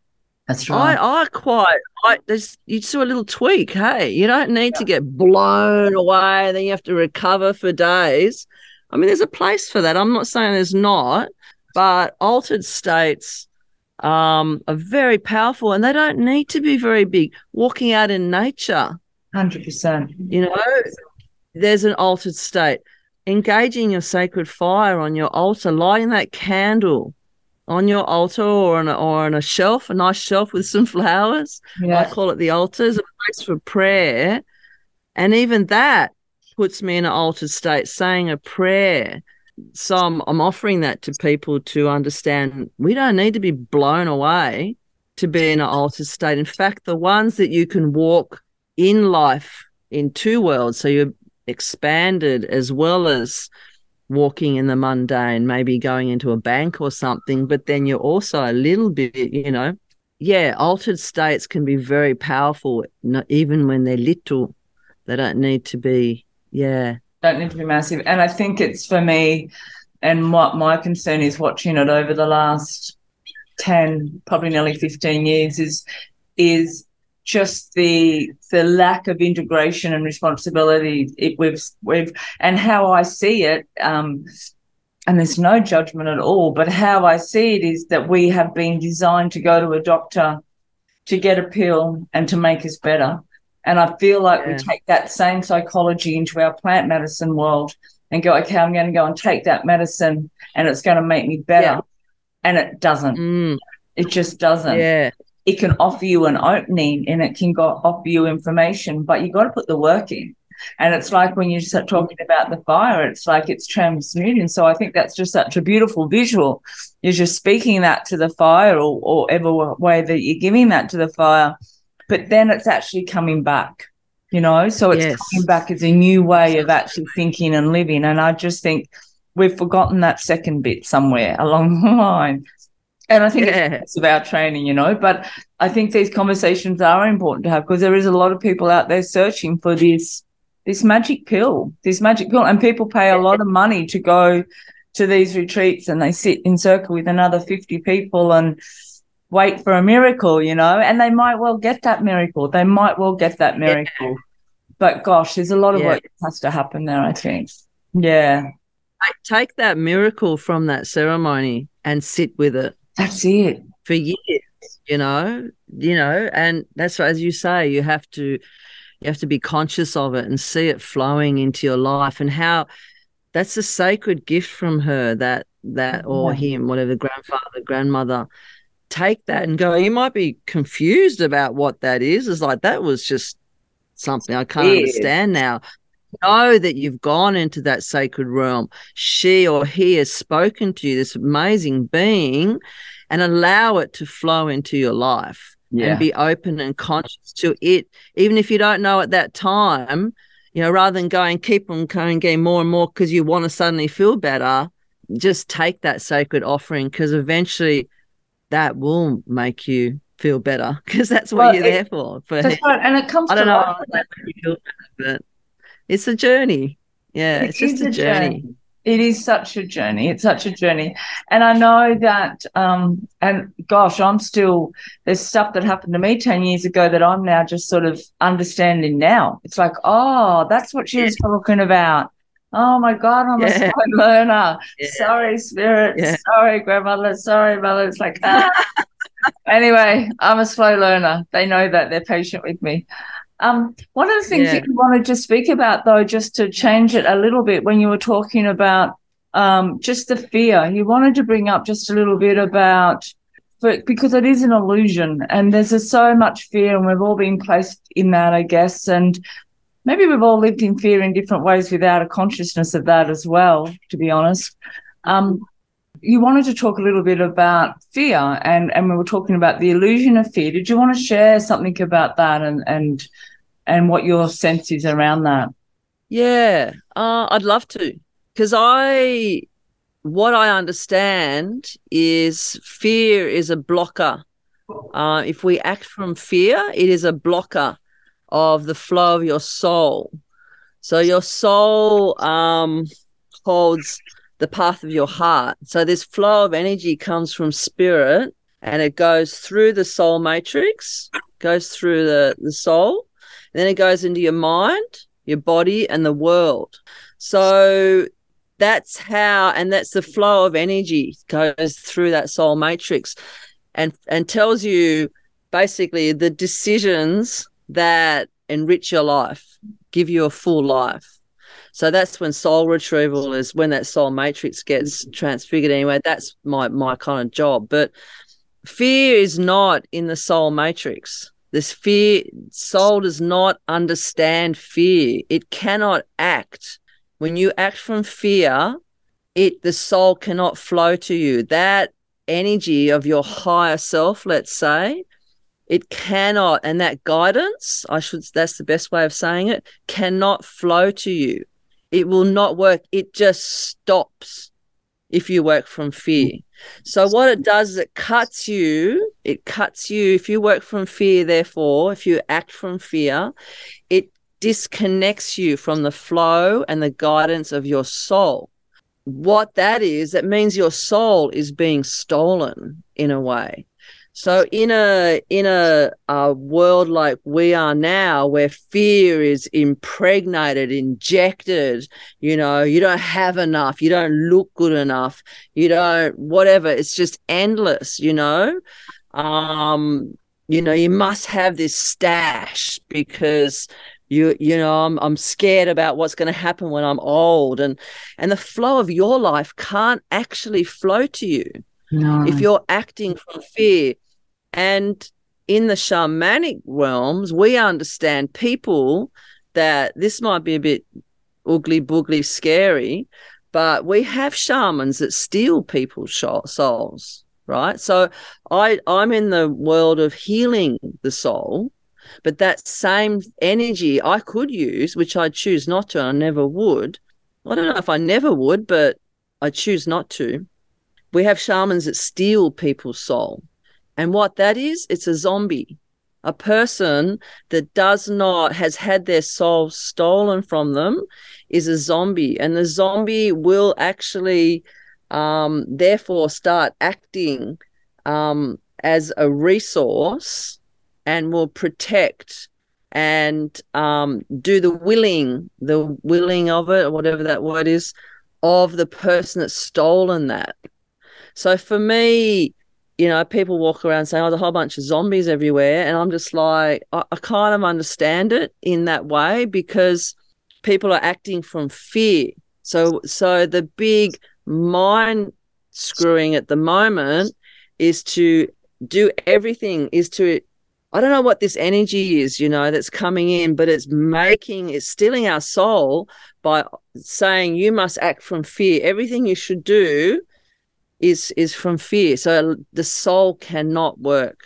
That's right. I I quite I there's you just do a little tweak. Hey, you don't need to get blown away. Then you have to recover for days. I mean, there's a place for that. I'm not saying there's not, but altered states um, are very powerful, and they don't need to be very big. Walking out in nature Hundred percent. you know there's an altered state. Engaging your sacred fire on your altar lighting that candle on your altar or on a, or on a shelf a nice shelf with some flowers i call it the altar is a place for prayer. And even that puts me in an altered state saying a prayer. So I'm, I'm offering that to people to understand we don't need to be blown away to be in an altered state. In fact the ones that you can walk in life in two worlds. So you're expanded as well as walking in the mundane, maybe going into a bank or something, but then you're also a little bit, you know, yeah, altered states can be very powerful, not even when they're little. They don't need to be, yeah. don't need to be massive. And I think it's for me, and what my concern is watching it over the last 10, probably nearly 15 years is is just the the lack of integration and responsibility it, we've we've and how I see it um, and there's no judgment at all but how I see it is that we have been designed to go to a doctor to get a pill and to make us better and I feel like yeah. we take that same psychology into our plant medicine world and go okay I'm going to go and take that medicine and it's going to make me better yeah. and it doesn't mm. it just doesn't yeah it can offer you an opening and it can go offer you information, but you've got to put the work in. And it's like when you start talking about the fire, it's like it's transmuting. So I think that's just such a beautiful visual. You're just speaking that to the fire or, or whatever way that you're giving that to the fire. But then it's actually coming back, you know? So it's yes. coming back as a new way of actually thinking and living. And I just think we've forgotten that second bit somewhere along the line. And I think yeah. it's about training, you know, but I think these conversations are important to have because there is a lot of people out there searching for this this magic pill, this magic pill. And people pay a lot of money to go to these retreats and they sit in circle with another 50 people and wait for a miracle, you know, and they might well get that miracle. They might well get that miracle. Yeah. But gosh, there's a lot of yeah. work that has to happen there, I think. Yeah. Take that miracle from that ceremony and sit with it that's it. For years, you know, you know, and that's as you say, you have to you have to be conscious of it and see it flowing into your life and how that's a sacred gift from her that that or him, whatever grandfather, grandmother. Take that and go. You might be confused about what that is. It's like that was just something I can't yeah. understand now know that you've gone into that sacred realm. She or he has spoken to you, this amazing being, and allow it to flow into your life yeah. and be open and conscious to it, even if you don't know at that time. You know, rather than going keep on going, getting more and more because you want to suddenly feel better, just take that sacred offering because eventually that will make you feel better because that's what well, you're it, there for. for that's right. And it comes I don't know, but it's a journey. Yeah, it it's just a, journey. journey. It is such a journey. It's such a journey. And I know that, um, and gosh, I'm still, there's stuff that happened to me 10 years ago that I'm now just sort of understanding now. It's like, oh, that's what she was talking about. Oh my God, I'm yeah. a slow learner. Yeah. Sorry, spirit. Yeah. Sorry, grandmother. Sorry, mother. It's like, ah. anyway, I'm a slow learner. They know that. They're patient with me. Um, one of the things yeah. you wanted to speak about, though, just to change it a little bit, when you were talking about um, just the fear, you wanted to bring up just a little bit about but because it is an illusion and there's just so much fear and we've all been placed in that, I guess. And maybe we've all lived in fear in different ways without a consciousness of that as well, to be honest. Um, you wanted to talk a little bit about fear and, and we were talking about the illusion of fear. Did you want to share something about that and, and and what your sense is around that. Yeah, uh, I'd love to because I, what I understand is fear is a blocker. Uh, if we act from fear, it is a blocker of the flow of your soul. So your soul um, holds the path of your heart. So this flow of energy comes from spirit and it goes through the soul matrix, goes through the, the soul, then it goes into your mind, your body, and the world. So that's how, and that's the flow of energy goes through that soul matrix and, and tells you basically the decisions that enrich your life, give you a full life. So that's when soul retrieval is when that soul matrix gets transfigured anyway. That's my my kind of job. But fear is not in the soul matrix. This fear, soul does not understand fear. It cannot act. When you act from fear, it the soul cannot flow to you. That energy of your higher self, let's say, it cannot, and that guidance, I should that's the best way of saying it, cannot flow to you. It will not work. It just stops if you work from fear. So what it does is it cuts you, it cuts you. If you work from fear, therefore, if you act from fear, it disconnects you from the flow and the guidance of your soul. What that is, that means your soul is being stolen in a way. So in a in a, a world like we are now, where fear is impregnated, injected, you know, you don't have enough, you don't look good enough, you don't whatever. It's just endless, you know. Um, you know, you must have this stash because you you know I'm I'm scared about what's going to happen when I'm old, and and the flow of your life can't actually flow to you No. if you're acting from fear. And in the shamanic realms, we understand people that this might be a bit ugly boogly scary, but we have shamans that steal people's souls, right? So I I'm in the world of healing the soul, but that same energy I could use, which I choose not to, and I never would. I don't know if I never would, but I choose not to we have shamans that steal people's soul. And what that is, it's a zombie, a person that does not, has had their soul stolen from them, is a zombie. And the zombie will actually, um, therefore, start acting um, as a resource and will protect and um, do the willing, the willing of it, or whatever that word is, of the person that's stolen that. So for me, you know, people walk around saying, "Oh, there's a whole bunch of zombies everywhere," and I'm just like, I, I kind of understand it in that way because people are acting from fear. So, so the big mind screwing at the moment is to do everything is to I don't know what this energy is, you know, that's coming in, but it's making, it's stealing our soul by saying you must act from fear. Everything you should do is is from fear. So the soul cannot work.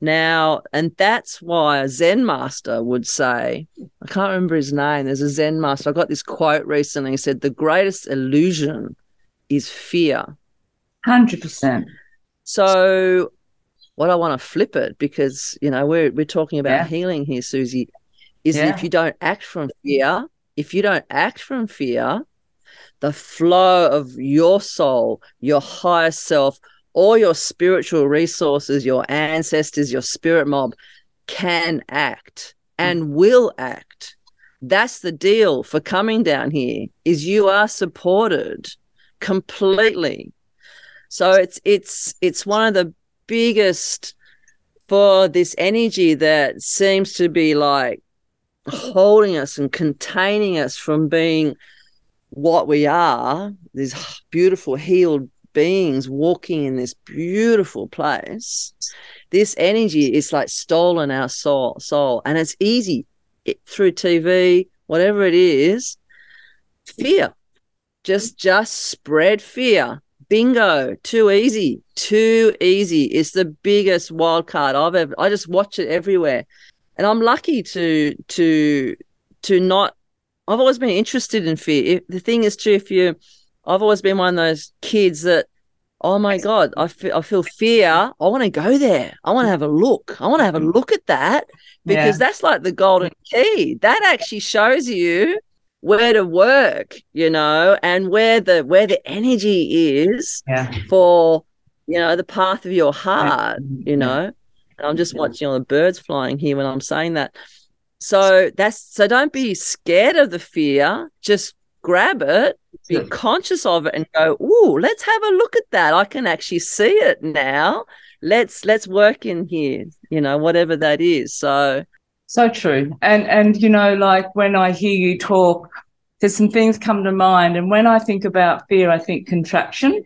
Now, and that's why a Zen master would say, I can't remember his name. There's a Zen master. I got this quote recently. He said, The greatest illusion is fear. 100%. So what I want to flip it because you know we're we're talking about Yeah. healing here, Susie, is Yeah. if you don't act from fear, if you don't act from fear, the flow of your soul, your higher self, all your spiritual resources, your ancestors, your spirit mob can act and mm. will act. That's the deal for coming down here is you are supported completely. So it's it's it's one of the biggest for this energy that seems to be like holding us and containing us from being what we are these beautiful healed beings walking in this beautiful place this energy is like stolen our soul soul. And it's easy it, through tv whatever it is fear. Just just spread fear. Bingo. Too easy. Too easy. It's the biggest wild card i've ever i just watch it everywhere. And i'm lucky to to to not i've always been interested in fear. If, the thing is too if you i've always been one of those kids that oh my god i feel, I feel fear. I want to go there. I want to have a look. I want to have a look at that because that's like the golden key. That actually shows you where to work you know and where the where the energy is Yeah. for you know the path of your heart Yeah. you know. And i'm just watching all the birds flying here when i'm saying that so that's so don't be scared of the fear just grab it be conscious of it and go ooh let's have a look at that i can actually see it now let's let's work in here you know whatever that is so So true. And and you know, like when I hear you talk, there's some things come to mind. And when I think about fear, I think contraction.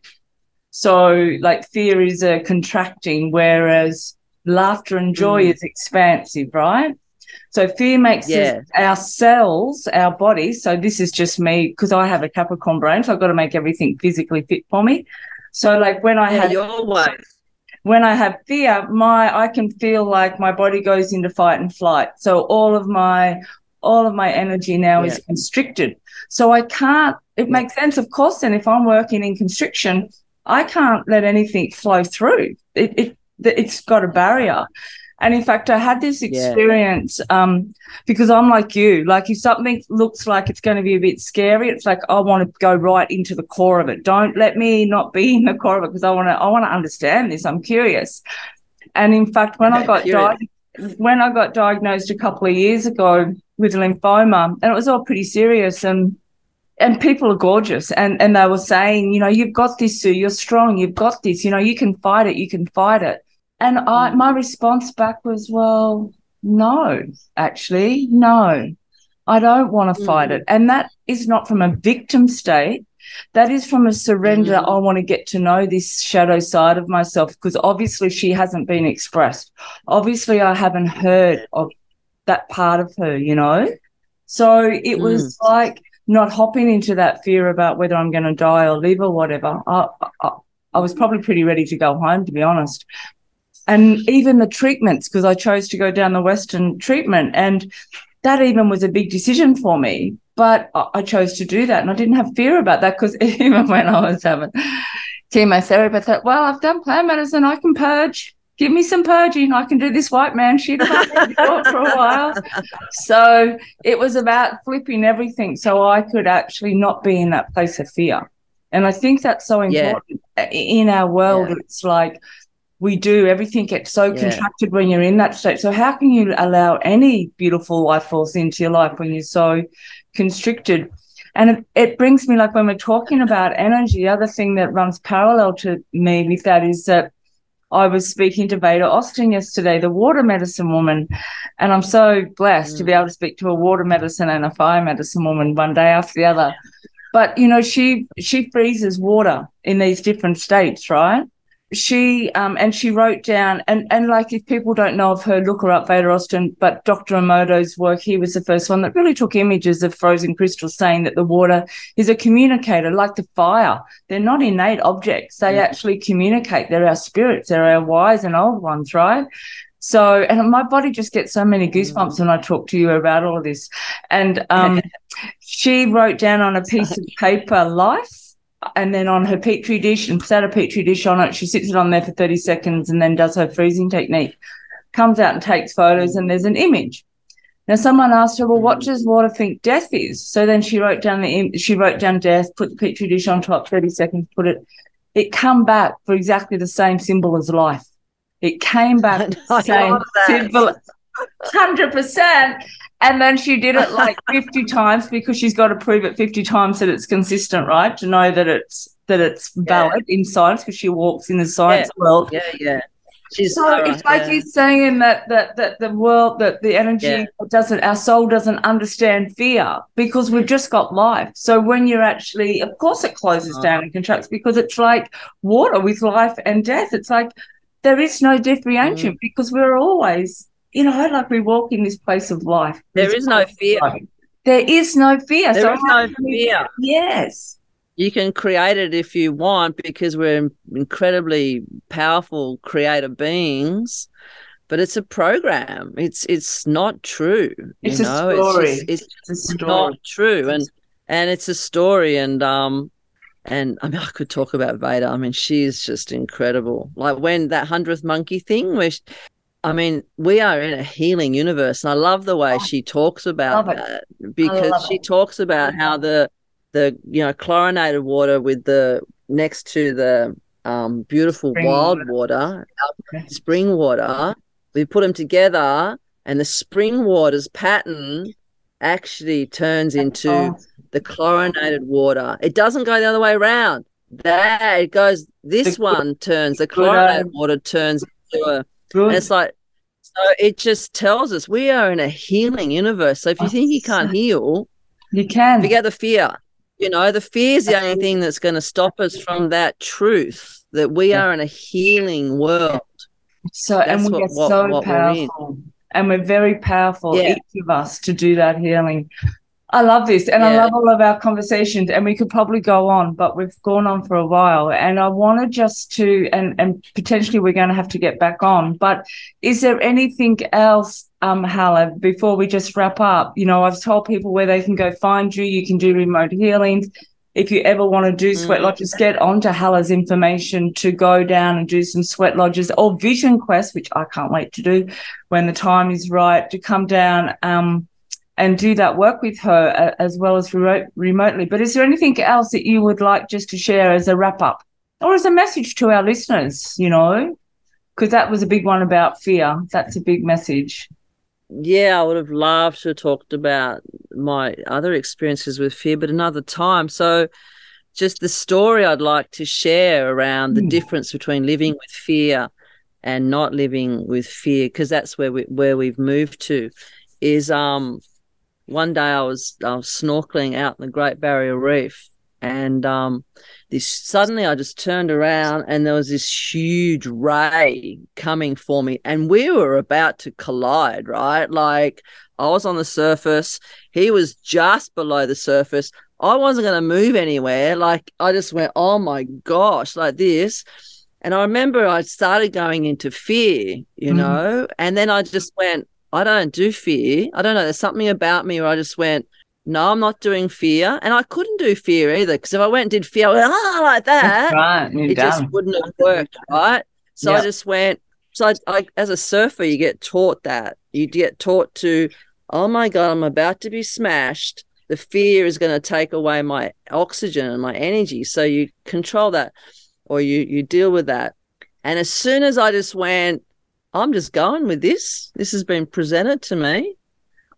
So like fear is a contracting, whereas laughter and joy Mm. is expansive, right? So fear makes us- our cells, our body. So this is just me because I have a Capricorn brain, so I've got to make everything physically fit for me. So like when I yeah, have your way when I have fear, my I can feel like my body goes into fight and flight. So all of my all of my energy now is constricted. So I can't. It Yeah. makes sense, of course. And if I'm working in constriction, I can't let anything flow through. It, it it's got a barrier. And in fact, I had this experience yeah. um, because I'm like you. Like, if something looks like it's going to be a bit scary, it's like I want to go right into the core of it. Don't let me not be in the core of it because I want to. I want to understand this. I'm curious. And in fact, when I got di- when I got diagnosed a couple of years ago with lymphoma, and it was all pretty serious, and and people are gorgeous, and and they were saying, you know, you've got this, Sue. You're strong. You've got this. You know, you can fight it. You can fight it. And I, mm. my response back was, well, no, actually, no, I don't want to fight mm. it. And that is not from a victim state. That is from a surrender. Mm. I want to get to know this shadow side of myself because obviously she hasn't been expressed. Obviously, I haven't heard of that part of her, you know? So it mm. was like not hopping into that fear about whether I'm going to die or live or whatever. I, I, I was probably pretty ready to go home, to be honest and even the treatments because I chose to go down the Western treatment, and that even was a big decision for me. But I chose to do that, and I didn't have fear about that because even when I was having chemotherapy, I thought, well, I've done plant medicine, I can purge. Give me some purging. I can do this white man shit for a while. So it was about flipping everything so I could actually not be in that place of fear. And I think that's so important yeah. in our world. Yeah. It's like we do everything gets so yeah. contracted when you're in that state so how can you allow any beautiful life force into your life when you're so constricted and it, it, brings me like when we're talking about energy the other thing that runs parallel to me with that is that I was speaking to Veda Austin yesterday, the water medicine woman, and I'm so blessed mm. to be mm. able to speak to a water medicine and a fire medicine woman one day after the other. But you know, she she freezes water in these different states, right? She um, and she wrote down and and like if people don't know of her look her up Veda Austin but Dr. Emoto's work he was the first one that really took images of frozen crystals saying that the water is a communicator like the fire. They're not innate objects. They yeah. actually communicate. They're our spirits. They're our wise and old ones right? So and my body just gets so many goosebumps when I talk to you about all of this. And um, she wrote down on a piece of paper life and then on her petri dish and out a petri dish on it. She sits it on there for 30 seconds and then does her freezing technique, comes out and takes photos, and there's an image. Now, someone asked her, "Well, what does water think death is?" So then she wrote down the she wrote down death, put the petri dish on top, 30 seconds, put it. It come back for exactly the same symbol as life. It came back the same symbol, hundred percent. And then she did it like 50 times because she's got to prove it 50 times that it's consistent, right? To know that it's that it's valid yeah. in science because she walks in the science yeah. world. Yeah, yeah. She's so it's like yeah. you're saying that that that the world that the energy yeah. doesn't our soul doesn't understand fear because we've just got life. So when you're actually of course it closes oh. down and contracts because it's like water with life and death. It's like there is no differentiation mm. because we're always you know, like we walk in this place of life. There is no fear. There is no fear. There so is no fear. Yes. You can create it if you want because we're incredibly powerful creative beings, but it's a program. It's it's not true. It's you know? a story. It's, just, it's, it's not true. And and it's a story and um and I mean I could talk about Veda. I mean she's just incredible. Like when that hundredth monkey thing where she, I mean, we are in a healing universe, and I love the way oh, she talks about that because she it. talks about how the the you know chlorinated water with the next to the um, beautiful spring wild water, water spring water, we put them together, and the spring water's pattern actually turns into oh. the chlorinated water. It doesn't go the other way around. That it goes. This the, one turns the chlorinated water turns into a and it's like, so it just tells us we are in a healing universe. So if you think you can't heal, you can forget the fear. You know, the fear is the only thing that's going to stop us from that truth that we are in a healing world. So, that's and we what, get so what, what powerful, we're and we're very powerful, yeah. each of us, to do that healing. I love this and yeah. I love all of our conversations and we could probably go on, but we've gone on for a while. And I wanted just to and and potentially we're going to have to get back on. But is there anything else, um, Hala, before we just wrap up? You know, I've told people where they can go find you, you can do remote healings. if you ever want to do sweat Mm. lodges, get onto Hala's information to go down and do some sweat lodges or Vision Quest, which I can't wait to do when the time is right to come down um, and do that work with her uh, as well as remote, remotely. But is there anything else that you would like just to share as a wrap up or as a message to our listeners? You know, because that was a big one about fear. That's a big message. yeah, I would have loved to have talked about my other experiences with fear, but another time. So, just the story I'd like to share around the Mm. difference between living with fear and not living with fear, because that's where we where we've moved to. Is um, one day I was I was snorkeling out in the Great Barrier Reef, and um, this suddenly I just turned around and there was this huge ray coming for me, and we were about to collide, right? Like I was on the surface, he was just below the surface. I wasn't going to move anywhere. Like I just went, oh my gosh, like this. And I remember I started going into fear, you Mhm. know, and then I just went, I don't do fear. I don't know. There's something about me where I just went, no, I'm not doing fear. And I couldn't do fear either because if I went and did fear, I went, ah, like that, right. It just wouldn't have worked, right? So Yeah. I just went. So I, I, as a surfer, you get taught that. You get taught to, oh my god, I'm about to be smashed. The fear is going to take away my oxygen and my energy. So you control that, or you you deal with that. And as soon as I just went, I'm just going with this. This has been presented to me.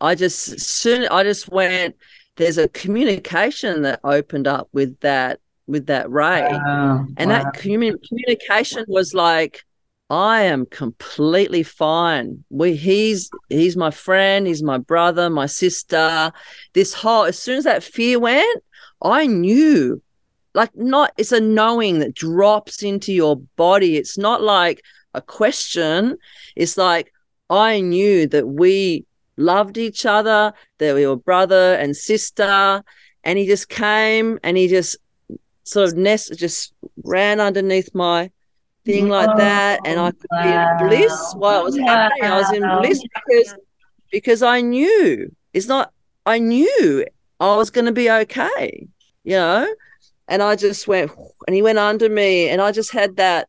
I just soon I just went. There's a communication that opened up with that with that ray. Wow. And Wow. that commu- communication was like, I am completely fine. We he's he's my friend, he's my brother, my sister. This whole as soon as that fear went, I knew. Like not it's a knowing that drops into your body. It's not like a question. It's like I knew that we loved each other, that we were brother and sister. And he just came and he just sort of nest just ran underneath my thing like oh, that and I could be in bliss while it was happening. I was in bliss because because I knew it's not I knew I was gonna be okay, you know? And I just went and he went under me and I just had that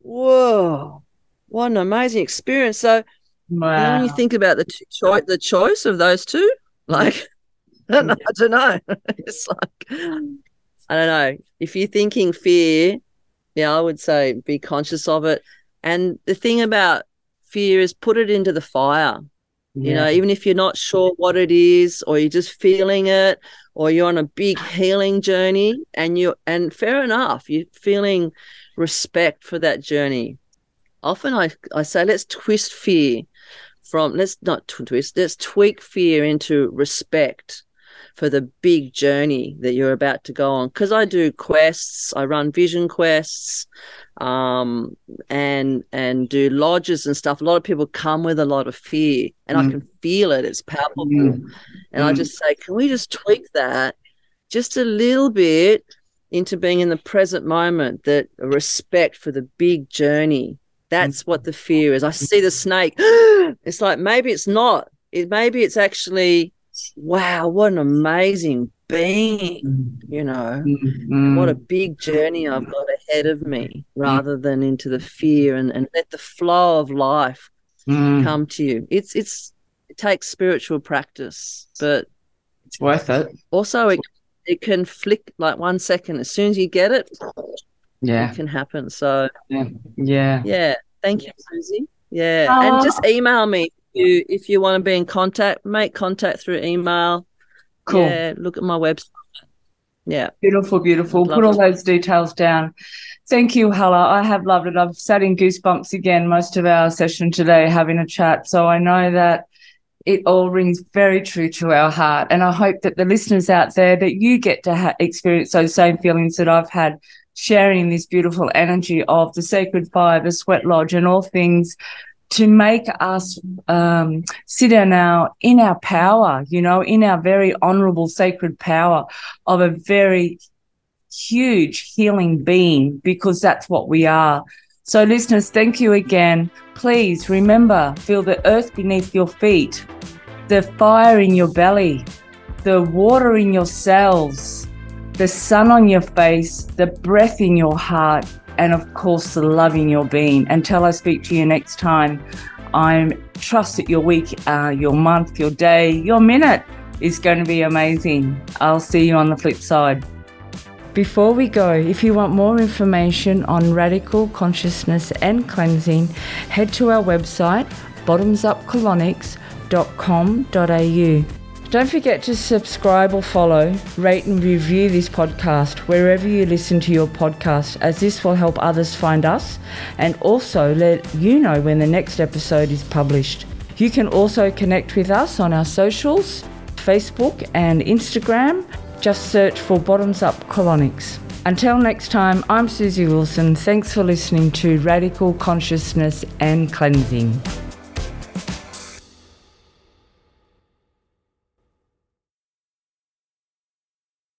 whoa, what an amazing experience. So Wow. when you think about the two choi- the choice of those two, like I don't know, I don't know. it's like I don't know. If you're thinking fear, yeah, I would say be conscious of it. And the thing about fear is put it into the fire. You know, even if you're not sure what it is, or you're just feeling it, or you're on a big healing journey, and you and fair enough, you're feeling respect for that journey. Often I, I say let's twist fear from let's not twist, let's tweak fear into respect for the big journey that you're about to go on. Because I do quests, I run vision quests, um, and and do lodges and stuff. A lot of people come with a lot of fear, and I Mm. can feel it. It's palpable. Mm. And I Mm. just say, can we just tweak that just a little bit into being in the present moment, that respect for the big journey. That's what the fear is. I see the snake. it's like maybe it's not. It maybe it's actually, wow, what an amazing being, you know. Mm. What a big journey I've got ahead of me, rather than into the fear and, and let the flow of life Mm. come to you. It's it's it takes spiritual practice, but It's worth it. also it it can flick like one second. As soon as you get it, Yeah. it can happen. So Yeah. yeah, thank you, Susie. Yeah, Oh. and just email me if you if you want to be in contact. Make contact through email. Cool. Yeah, look at my website. Yeah, Beautiful, beautiful. Put all Lovely. those details down. Thank you, Hala. I have loved it. I've sat in goosebumps again most of our session today having a chat. So I know that it all rings very true to our heart. And I hope that the listeners out there that you get to ha- experience those same feelings that I've had sharing this beautiful energy of the sacred fire, the sweat lodge, and all things to make us um, sit down our in our power, you know, in our very honorable sacred power of a very huge healing being because that's what we are. So, listeners, thank you again. Please remember feel the earth beneath your feet, the fire in your belly, the water in your cells, the sun on your face, the breath in your heart, and of course, the love in your being. Until I speak to you next time, I trust that your week, uh, your month, your day, your minute is going to be amazing. I'll see you on the flip side. Before we go, if you want more information on radical consciousness and cleansing, head to our website bottomsupcolonics.com.au. Don't forget to subscribe or follow, rate and review this podcast wherever you listen to your podcast, as this will help others find us and also let you know when the next episode is published. You can also connect with us on our socials, Facebook and Instagram. Just search for Bottoms Up Colonics. Until next time, I'm Susie Wilson. Thanks for listening to Radical Consciousness and Cleansing.